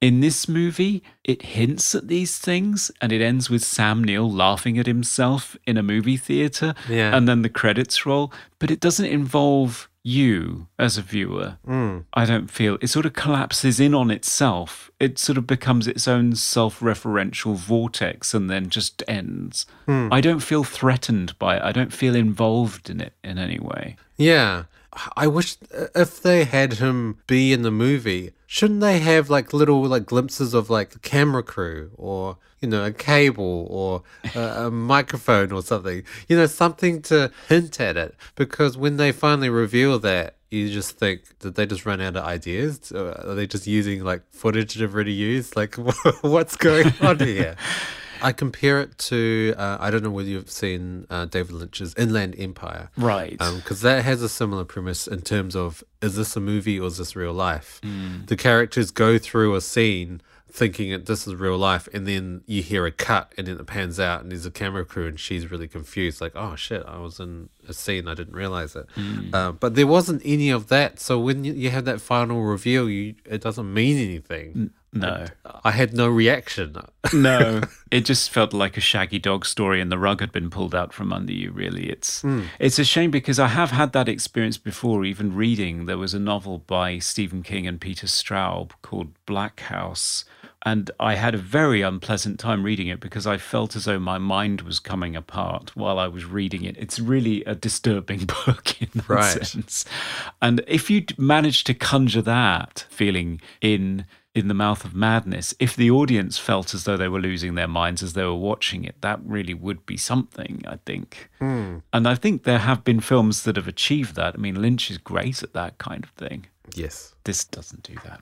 In this movie, it hints at these things and it ends with Sam Neill laughing at himself in a movie theater Yeah. and then the credits roll, but it doesn't involve you as a viewer. Hmm. I don't feel it sort of collapses in on itself. It sort of becomes its own self referential vortex and then just ends. Hmm. I don't feel threatened by it. I don't feel involved in it in any way. Yeah. I wish uh, if they had him be in the movie, shouldn't they have like little like glimpses of like the camera crew or you know a cable or a, a microphone or something? You know something to hint at it because when they finally reveal that, you just think did they just run out of ideas? Are they just using like footage they've already used? Like what's going on here? I compare it to uh, I don't know whether you've seen uh, David Lynch's Inland Empire, Right. because that has a similar premise in terms of is this a movie or is this real life? Mm. The characters go through a scene thinking that this is real life, and then you hear a cut, and then it pans out, and there's a camera crew, and she's really confused, like, oh shit, I was in a scene, I didn't realize it. Mm. Uh, but there wasn't any of that, so when you, you have that final reveal, you it doesn't mean anything. No. I had no reaction. No, it just felt like a shaggy dog story, and the rug had been pulled out from under you. Really, it's hmm. it's a shame because I have had that experience before. Even reading, there was a novel by Stephen King and Peter Straub called Black House, and I had a very unpleasant time reading it because I felt as though my mind was coming apart while I was reading it. It's really a disturbing book in that Right. sense, and if you manage to conjure that feeling in in the mouth of madness. If the audience felt as though they were losing their minds as they were watching it that really would be something i think. Hmm. And i think there have been films that have achieved that. I mean lynch is great at that kind of thing Yes. this doesn't do that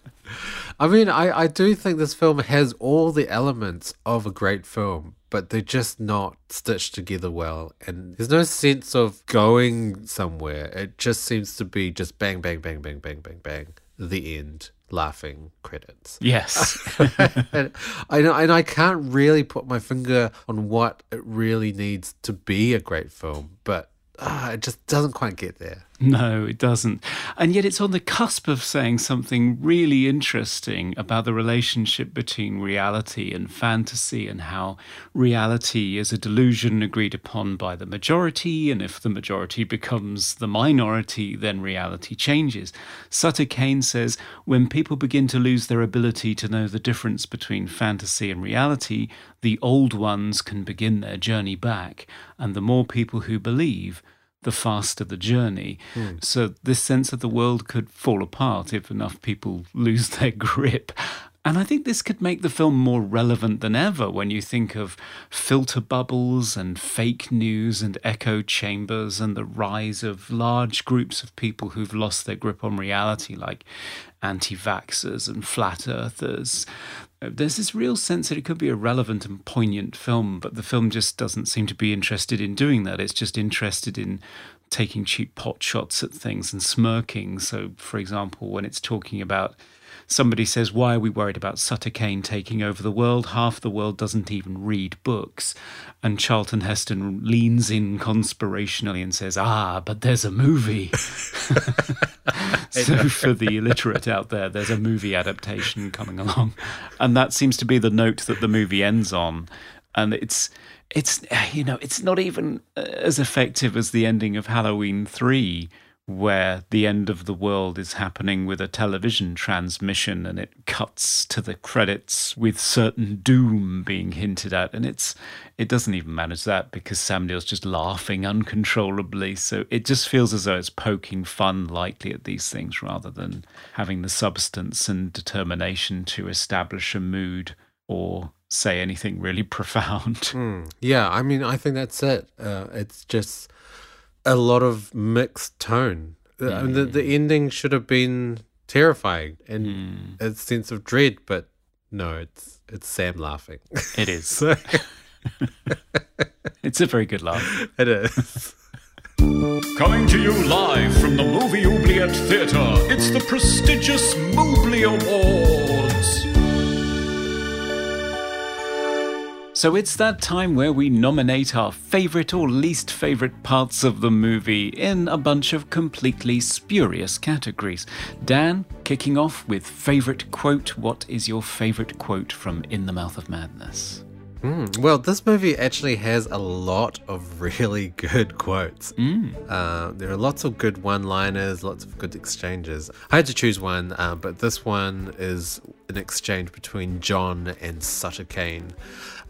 I mean, I, I do think this film has all the elements of a great film, but they're just not stitched together well. And there's no sense of going somewhere. It just seems to be just bang, bang, bang, bang, bang, bang, bang, the end, laughing credits. yes and I know, and I can't really put my finger on what it really needs to be a great film, but ah, it just doesn't quite get there. No, it doesn't. And yet it's on the cusp of saying something really interesting about the relationship between reality and fantasy and how reality is a delusion agreed upon by the majority. And if the majority becomes the minority, then reality changes. Sutter Kane says when people begin to lose their ability to know the difference between fantasy and reality, the old ones can begin their journey back. And the more people who believe, the faster the journey. Hmm. So this sense of the world could fall apart if enough people lose their grip. And I think this could make the film more relevant than ever when you think of filter bubbles and fake news and echo chambers and the rise of large groups of people who've lost their grip on reality, like anti vaxxers and flat earthers. There's this real sense that it could be a relevant and poignant film, but the film just doesn't seem to be interested in doing that. It's just interested in taking cheap pot shots at things and smirking. So, for example, when it's talking about somebody says, Why are we worried about Sutter Kane taking over the world? Half the world doesn't even read books. And Charlton Heston leans in conspirationally and says, Ah, but there's a movie. so, for the illiterate out there, there's a movie adaptation coming along. And that seems to be the note that the movie ends on. And it's. It's you know it's not even uh, as effective as the ending of Halloween three, where the end of the world is happening with a television transmission and it cuts to the credits with certain doom being hinted at. And it's it doesn't even manage that because Sam Neill's just laughing uncontrollably. So it just feels as though it's poking fun lightly at these things rather than having the substance and determination to establish a mood or say anything really profound. Yeah, I mean, I think that's it. Uh, it's just a lot of mixed tone. I mean, the, the ending should have been terrifying and hmm. a sense of dread, but no, it's it's Sam laughing. it is so it's a very good laugh it is. Coming to you live from the Movie Oubliette Theatre, it's the prestigious Mobley Awards. So it's that time where we nominate our favourite or least favourite parts of the movie in a bunch of completely spurious categories. Dan, kicking off with favourite quote. What is your favourite quote from In the Mouth of Madness? Well, this movie actually has a lot of really good quotes. Uh, there are lots of good one liners, lots of good exchanges. I had to choose one, uh, but this one is an exchange between John and Sutter Kane.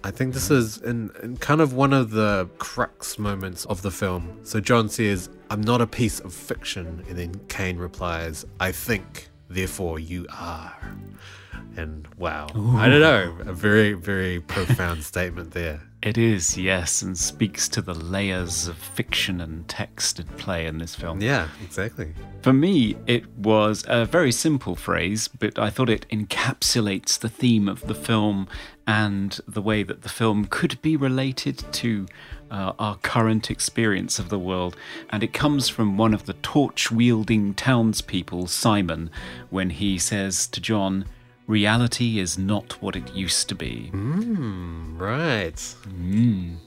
I think this is in, in kind of one of the crux moments of the film. So John says, I'm not a piece of fiction. And then Kane replies, I think, therefore you are. And wow, I don't know, a very, very profound statement there. It is, yes, and speaks to the layers of fiction and text at play in this film. Yeah, exactly. For me, it was a very simple phrase, but I thought it encapsulates the theme of the film and the way that the film could be related to uh, our current experience of the world. And it comes from one of the torch wielding townspeople, Simon, when he says to John, Reality is not what it used to be. Right.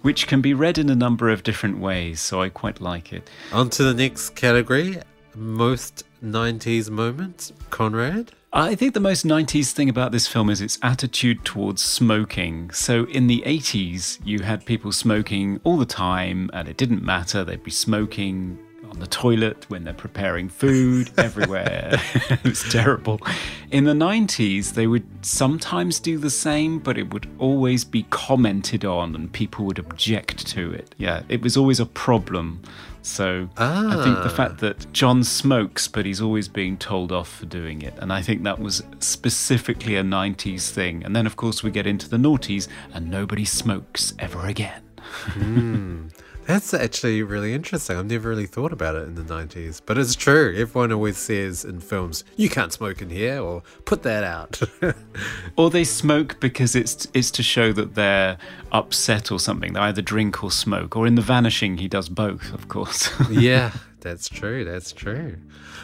Which can be read in a number of different ways, so I quite like it. On to the next category most 90s moments. Conrad? I think the most 90s thing about this film is its attitude towards smoking. So in the 80s, you had people smoking all the time, and it didn't matter. They'd be smoking on the toilet when they're preparing food, everywhere. it was terrible. In the 90s, they would sometimes do the same, but it would always be commented on, and people would object to it. Yeah, it was always a problem. So I think the fact ah. that John smokes, but he's always being told off for doing it. And I think that was specifically a 90s thing. And then, of course, we get into the noughties, and nobody smokes ever again. Hmm. That's actually really interesting. I've never really thought about it in the 90s. But it's true. Everyone always says in films, you can't smoke in here or put that out. Or they smoke because it's it's to show that they're upset or something. They either drink or smoke. Or in The Vanishing, he does both, of course. yeah, that's true. That's true.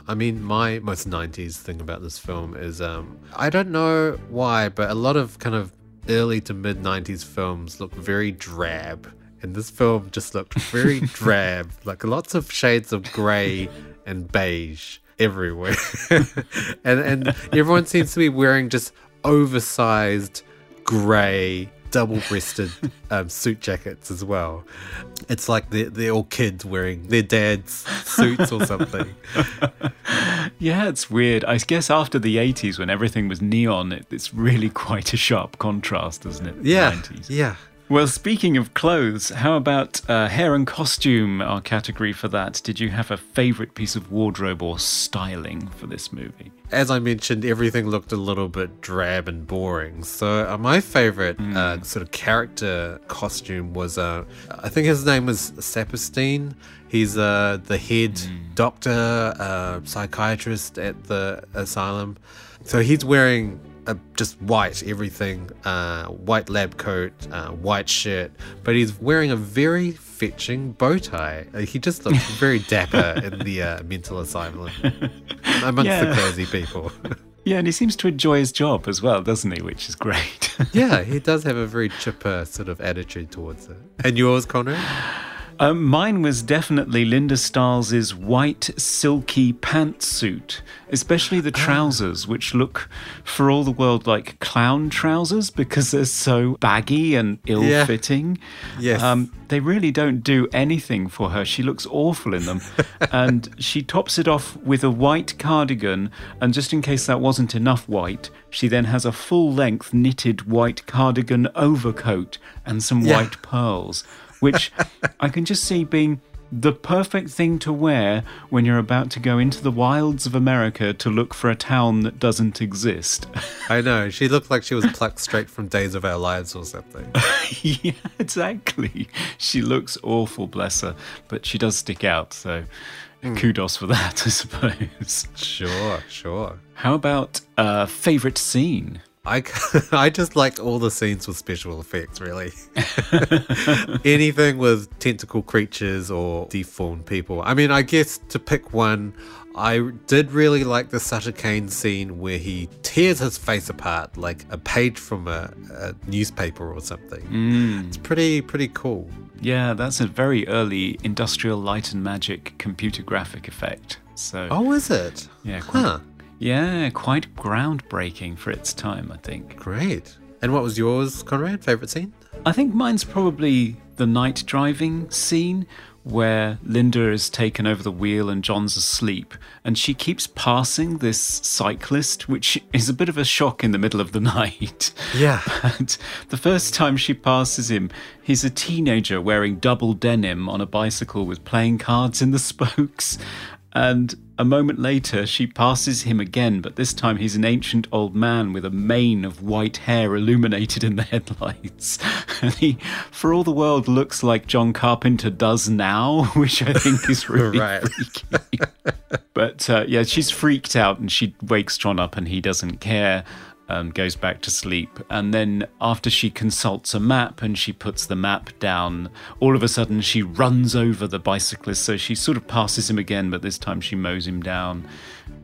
I mean, my most 90s thing about this film is um, I don't know why, but a lot of kind of early to mid 90s films look very drab. And this film just looked very drab, like lots of shades of grey and beige everywhere. and, and everyone seems to be wearing just oversized grey double breasted um, suit jackets as well. It's like they're, they're all kids wearing their dad's suits or something. yeah, it's weird. I guess after the 80s, when everything was neon, it, it's really quite a sharp contrast, isn't it? Yeah. 90s. Yeah. Well, speaking of clothes, how about uh, hair and costume, our category for that? Did you have a favourite piece of wardrobe or styling for this movie? As I mentioned, everything looked a little bit drab and boring. So uh, my favorite uh, sort of character costume was, uh, I think his name was Saperstein. He's uh, the head doctor, uh, psychiatrist at the asylum. So he's wearing uh, just white everything, uh, white lab coat, uh, white shirt, but he's wearing a very fetching bow tie. Uh, he just looks very dapper in the uh, mental asylum amongst Yeah. the crazy people. Yeah, and he seems to enjoy his job as well, doesn't he? Which is great. yeah, he does have a very chipper sort of attitude towards it. And yours, Conrad? Um, mine was definitely Linda Styles' white silky pantsuit, especially the trousers, which look for all the world like clown trousers because they're so baggy and ill-fitting. Yeah. Yes. Um, they really don't do anything for her. She looks awful in them. and she tops it off with a white cardigan. And just in case that wasn't enough white, she then has a full length knitted white cardigan overcoat and some Yeah. white pearls, which I can just see being the perfect thing to wear when you're about to go into the wilds of America to look for a town that doesn't exist. I know. She looked like she was plucked straight from Days of Our Lives or something. yeah, exactly. She looks awful, bless her, but she does stick out, so kudos for that, I suppose. Sure, sure. How about uh, favourite scene? I, I just liked all the scenes with special effects, really. Anything with tentacle creatures or deformed people. I mean, I guess to pick one, I did really like the Sutter Kane scene where he tears his face apart like a page from a, a newspaper or something. Mm. It's pretty, pretty cool. Yeah, that's a very early industrial light and magic computer graphic effect. So Oh, is it? yeah, quite, Huh. Yeah, quite groundbreaking for its time, I think. Great. And what was yours, Conrad? Favorite scene? I think mine's probably the night driving scene where Linda is taken over the wheel and John's asleep, and she keeps passing this cyclist, which is a bit of a shock in the middle of the night. Yeah. And the first time she passes him, he's a teenager wearing double denim on a bicycle with playing cards in the spokes. And a moment later, she passes him again, but this time he's an ancient old man with a mane of white hair illuminated in the headlights. And he, for all the world, looks like John Carpenter does now, which I think is really freaky. But uh, yeah, she's freaked out and she wakes John up and he doesn't care and goes back to sleep. And then after she consults a map and she puts the map down, all of a sudden she runs over the bicyclist. So she sort of passes him again, but this time she mows him down.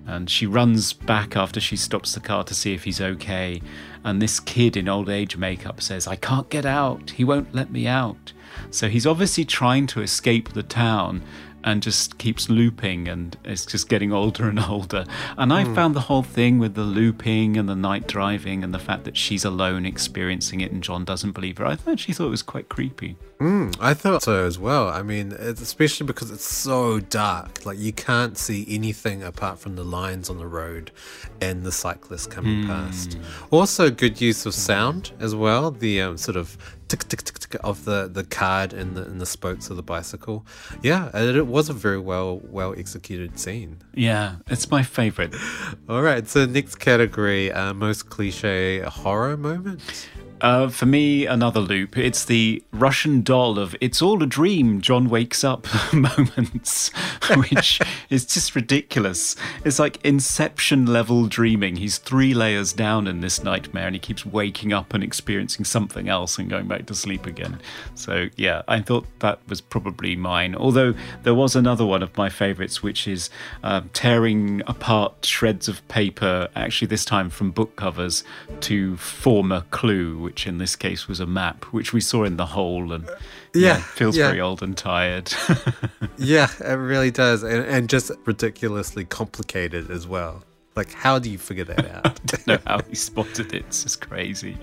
And she runs back after she stops the car to see if he's okay. And this kid in old age makeup says, I can't get out. He won't let me out. So he's obviously trying to escape the town and just keeps looping and it's just getting older and older. And I hmm. found the whole thing with the looping and the night driving and the fact that she's alone experiencing it and John doesn't believe her. I actually thought it was quite creepy. Hmm, I thought so as well. I mean, it's especially because it's so dark. Like, you can't see anything apart from the lines on the road and the cyclist coming past. Hmm. Also, good use of sound as well. The um, sort of tick, tick, tick, tick of the, the card and the, and the spokes of the bicycle. Yeah, it, it was a very well well executed scene. Yeah, it's my favorite. All right, so next category, uh, most cliche horror moment. Uh, for me, another loop. It's the Russian doll of "It's all a dream." John wakes up moments, which is just ridiculous. It's like Inception level dreaming. He's three layers down in this nightmare, and he keeps waking up and experiencing something else and going back to sleep again. So yeah, I thought that was probably mine. Although there was another one of my favourites, which is uh, tearing apart shreds of paper. Actually, this time from book covers to form a clue, which in this case was a map, which we saw in the hole, and Yeah, feels yeah. very old and tired. Yeah, it really does, and, and just ridiculously complicated as well. Like, how do you figure that out? don't know how he spotted it. It's just crazy.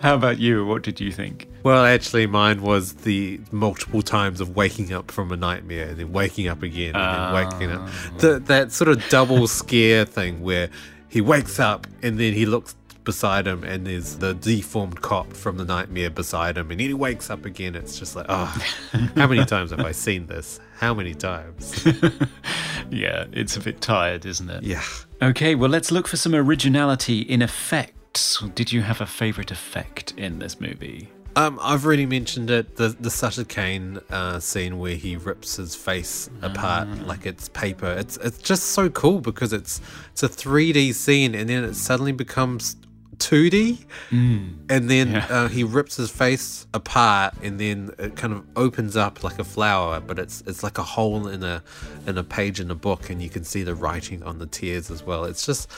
How about you? What did you think? well, actually, mine was the multiple times of waking up from a nightmare and then waking up again and then waking up. Ah. The, that sort of double scare thing where he wakes up and then he looks beside him and there's the deformed cop from the nightmare beside him and then he wakes up again. It's just like, oh, how many times have I seen this? How many times? Yeah, it's a bit tired, isn't it? Yeah. Okay, well, let's look for some originality in effects. Did you have a favorite effect in this movie? Um, I've already mentioned it. The the Sutter Kane uh, scene where he rips his face apart like it's paper. It's it's just so cool because it's it's a 3D scene and then it suddenly becomes 2D, and then Yeah. uh, he rips his face apart and then it kind of opens up like a flower, but it's it's like a hole in a in a page in a book, and you can see the writing on the tears as well. It's just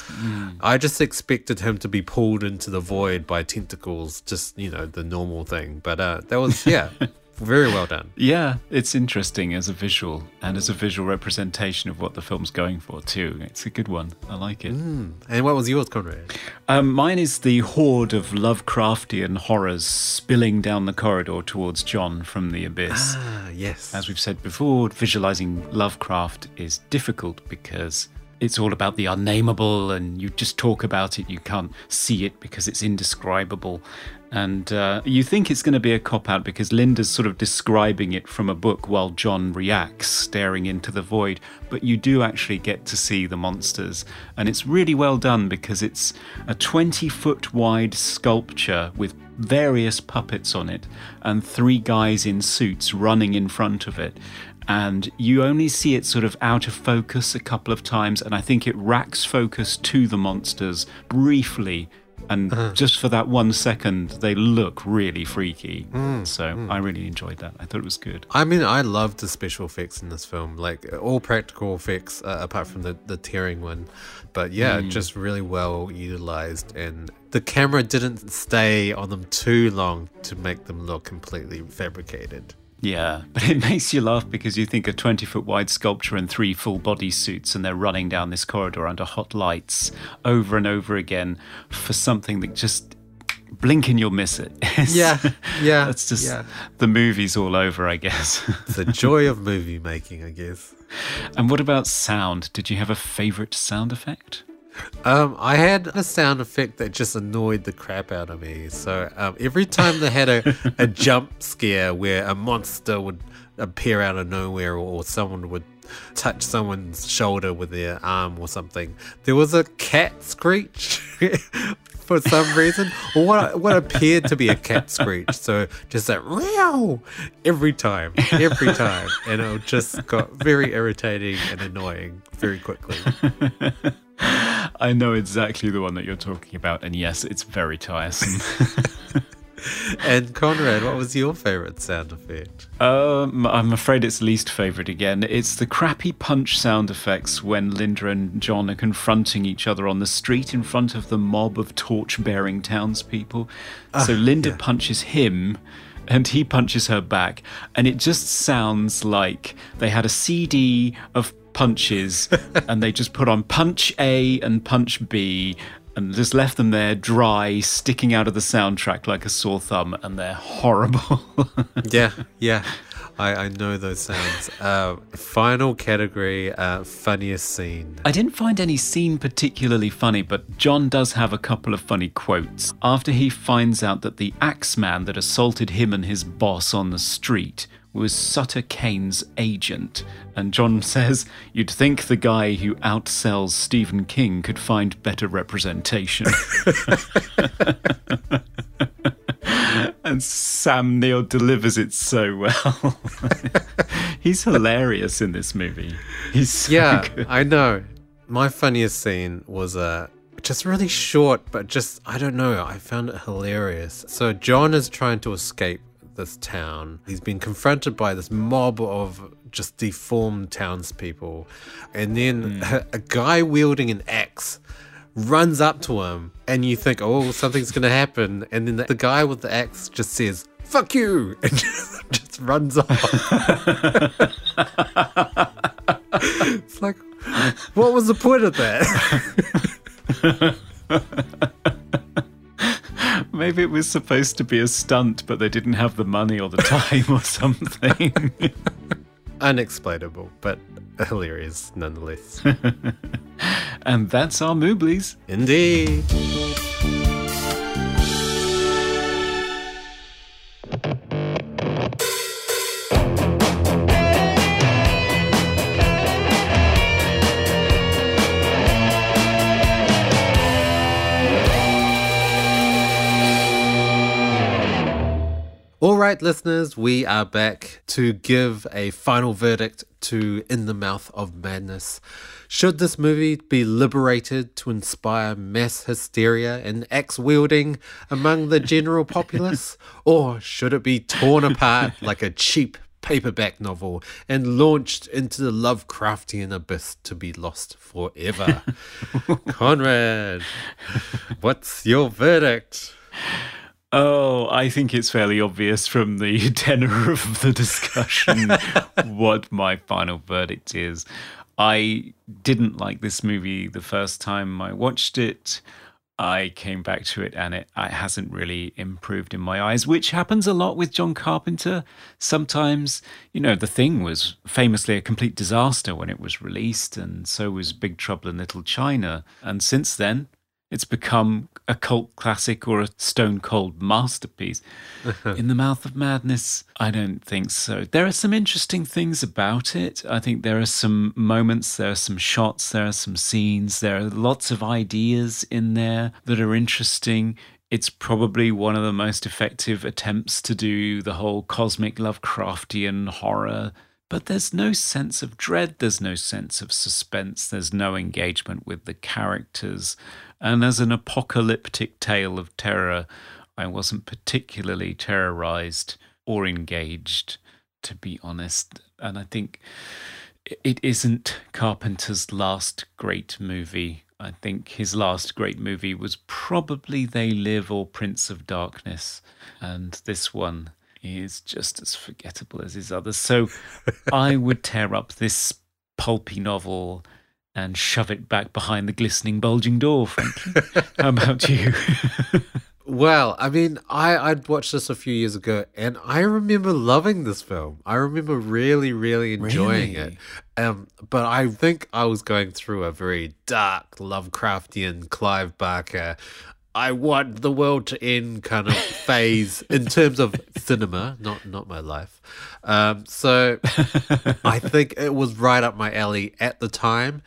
I just expected him to be pulled into the void by tentacles, just you know the normal thing. But uh, that was yeah, very well done. Yeah, it's interesting as a visual and as a visual representation of what the film's going for, too. It's a good one. I like it. And what was yours, Conrad? Um, mine is the horde of Lovecraftian horrors spilling down the corridor towards John from the abyss. Ah, yes. As we've said before, visualizing Lovecraft is difficult because it's all about the unnameable and you just talk about it, you can't see it because it's indescribable. And uh, you think it's going to be a cop out because Linda's sort of describing it from a book while John reacts, staring into the void. But you do actually get to see the monsters. And it's really well done because it's a 20 foot wide sculpture with various puppets on it and three guys in suits running in front of it. And you only see it sort of out of focus a couple of times, and I think it racks focus to the monsters briefly And just for that one second, they look really freaky. Mm, so I really enjoyed that. I thought it was good. I mean, I loved the special effects in this film, like all practical effects, uh, apart from the, the tearing one. But yeah, just really well utilized. And the camera didn't stay on them too long to make them look completely fabricated. Yeah, but it makes you laugh because you think a 20 foot wide sculpture and three full body suits, and they're running down this corridor under hot lights over and over again for something that just blink and you'll miss it. Yeah, yeah, That's just yeah. the movie's all over, I guess. The joy of movie making, I guess. and what about sound? Did you have a favorite sound effect? Um, I had a sound effect that just annoyed the crap out of me. So um, every time they had a, a jump scare where a monster would appear out of nowhere or someone would touch someone's shoulder with their arm or something, there was a cat screech for some reason, or what what appeared to be a cat screech. So just that meow every time, every time, and it just got very irritating and annoying very quickly. I know exactly the one that you're talking about, and yes, it's very tiresome. And Conrad, what was your favorite sound effect? Um, I'm afraid it's least favourite again. It's the crappy punch sound effects when Linda and John are confronting each other on the street in front of the mob of torch bearing townspeople. so Linda yeah. punches him and he punches her back, and it just sounds like they had a CD of punches and they just put on punch A and punch B. And just left them there dry, sticking out of the soundtrack like a sore thumb, and they're horrible. Yeah, yeah. I, I know those sounds. Uh, final category, uh, funniest scene. I didn't find any scene particularly funny, but John does have a couple of funny quotes. After he finds out that the axeman that assaulted him and his boss on the street was Sutter Kane's agent, and John says, You'd think the guy who outsells Stephen King could find better representation. and Sam Neill delivers it so well. He's hilarious in this movie. He's so Yeah, good. I know. My funniest scene was uh, just really short, but just, I don't know, I found it hilarious. So, John is trying to escape this town. He's been confronted by this mob of just deformed townspeople. And then hmm. a, a guy wielding an axe runs up to him, and you think, oh, something's going to happen. And then the, the guy with the axe just says, fuck you, and just, just runs off. It's like, what was the point of that? Maybe it was supposed to be a stunt, but they didn't have the money or the time or something. Unexplainable, but hilarious nonetheless. and that's our Mooblies. Indeed. Right, listeners, we are back to give a final verdict to In the Mouth of Madness. Should this movie be liberated to inspire mass hysteria and axe wielding among the general populace? or should it be torn apart like a cheap paperback novel and launched into the Lovecraftian abyss to be lost forever? Conrad, what's your verdict? Oh, I think it's fairly obvious from the tenor of the discussion what my final verdict is. I didn't like this movie the first time I watched it. I came back to it and it, it hasn't really improved in my eyes, which happens a lot with John Carpenter. Sometimes, you know, The Thing was famously a complete disaster when it was released, and so was Big Trouble in Little China. And since then, it's become a cult classic or a stone cold masterpiece. In the Mouth of Madness, I don't think so. There are some interesting things about it. I think there are some moments, there are some shots, there are some scenes, there are lots of ideas in there that are interesting. It's probably one of the most effective attempts to do the whole cosmic Lovecraftian horror. But there's no sense of dread, there's no sense of suspense, there's no engagement with the characters. And as an apocalyptic tale of terror, I wasn't particularly terrorized or engaged, to be honest. And I think it isn't Carpenter's last great movie. I think his last great movie was probably They Live or Prince of Darkness. And this one is just as forgettable as his others. So I would tear up this pulpy novel and shove it back behind the glistening, bulging door, frankly. How about you? Well, I mean, I I'd watched this a few years ago, and I remember loving this film. I remember really, really enjoying Really? it. Um, but I think I was going through a very dark Lovecraftian Clive Barker. I want the world to end kind of phase in terms of cinema, not not my life. Um, so I think it was right up my alley at the time,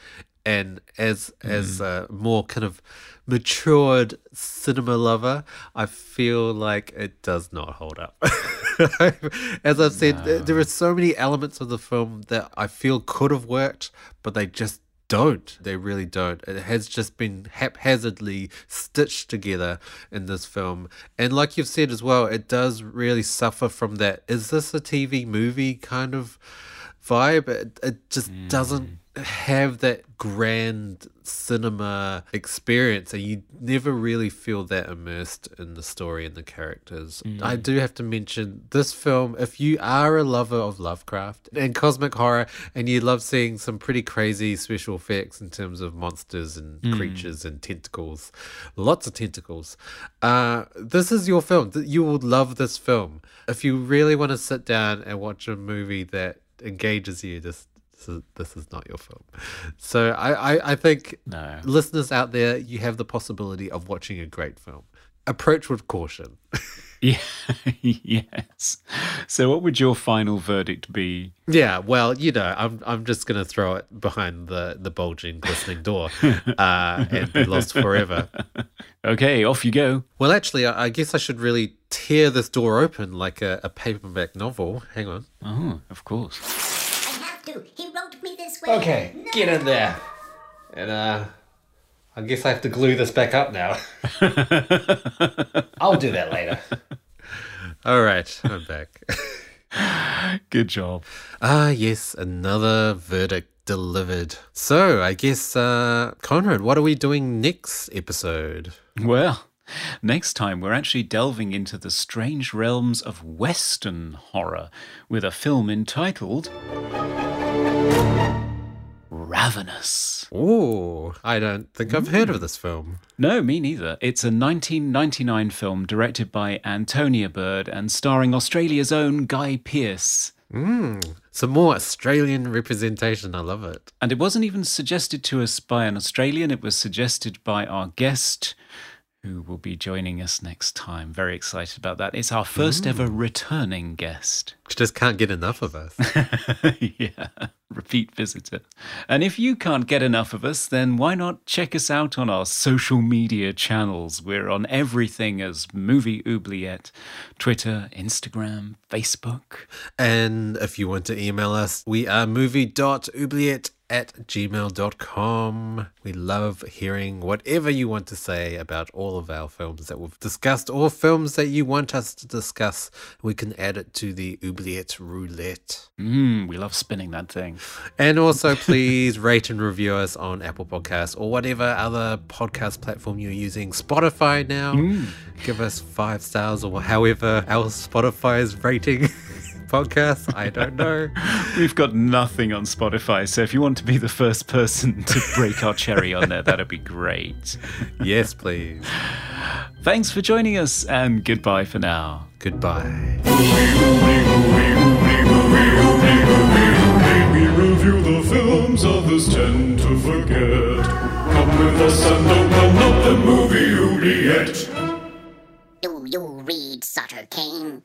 and as as a more kind of matured cinema lover, I feel like it does not hold up. as I've said, th- there are so many elements of the film that I feel could have worked, but they just don't. They really don't. It has just been haphazardly stitched together in this film. And like you've said as well, it does really suffer from that. Is this a TV movie kind of vibe? It, it just doesn't mm. Have that grand cinema experience and you never really feel that immersed in the story and the characters. I do have to mention this film, if you are a lover of Lovecraft and cosmic horror and you love seeing some pretty crazy special effects in terms of monsters and creatures and tentacles, lots of tentacles, uh, this is your film. You will love this film. If you really want to sit down and watch a movie that engages you, this this is, this is not your film. So I, I, I think No. listeners out there, you have the possibility of watching a great film. Approach with caution. Yeah, yes. So, what would your final verdict be? Yeah, well, you know, I'm I'm just gonna throw it behind the the bulging, glistening door, uh, and be lost forever. Okay, off you go. Well, actually, I, I guess I should really tear this door open like a, a paperback novel. Hang on. Oh, of course. I. He wrote me this way. Okay, get in there, and uh, I guess I have to glue this back up now. I'll do that later. All right, I'm back. Good job. Ah, yes, another verdict delivered. So, I guess, uh, Conrad, what are we doing next episode? Well, next time we're actually delving into the strange realms of Western horror with a film entitled Ravenous. Oh, I don't think I've heard of this film. No, me neither. It's a 1999 film directed by Antonia Bird and starring Australia's own Guy Pearce. Mm, some more Australian representation. I love it. And it wasn't even suggested to us by an Australian, it was suggested by our guest, who will be joining us next time. Very excited about that. It's our first ever mm. returning guest. Just can't get enough of us. yeah, repeat visitor. And if you can't get enough of us, then why not check us out on our social media channels? We're on everything as Movie Oubliette Twitter, Instagram, Facebook. and if you want to email us, we are movie.oubliette at gmail.com. We love hearing whatever you want to say about all of our films that we've discussed or films that you want us to discuss. We can add it to the Oubliette roulette. Mmm, we love spinning that thing. And also, please rate and review us on Apple Podcasts or whatever other podcast platform you're using. Spotify now. Mm. Give us five stars or however our Spotify is rating Podcast? I don't know. We've got nothing on Spotify, so if you want to be the first person to break our cherry on there, that'd be great. yes, please. Thanks for joining us, and goodbye for now. Goodbye. We review the films others tend to forget. Come with us and open up the movie Do you read Sutter Kane?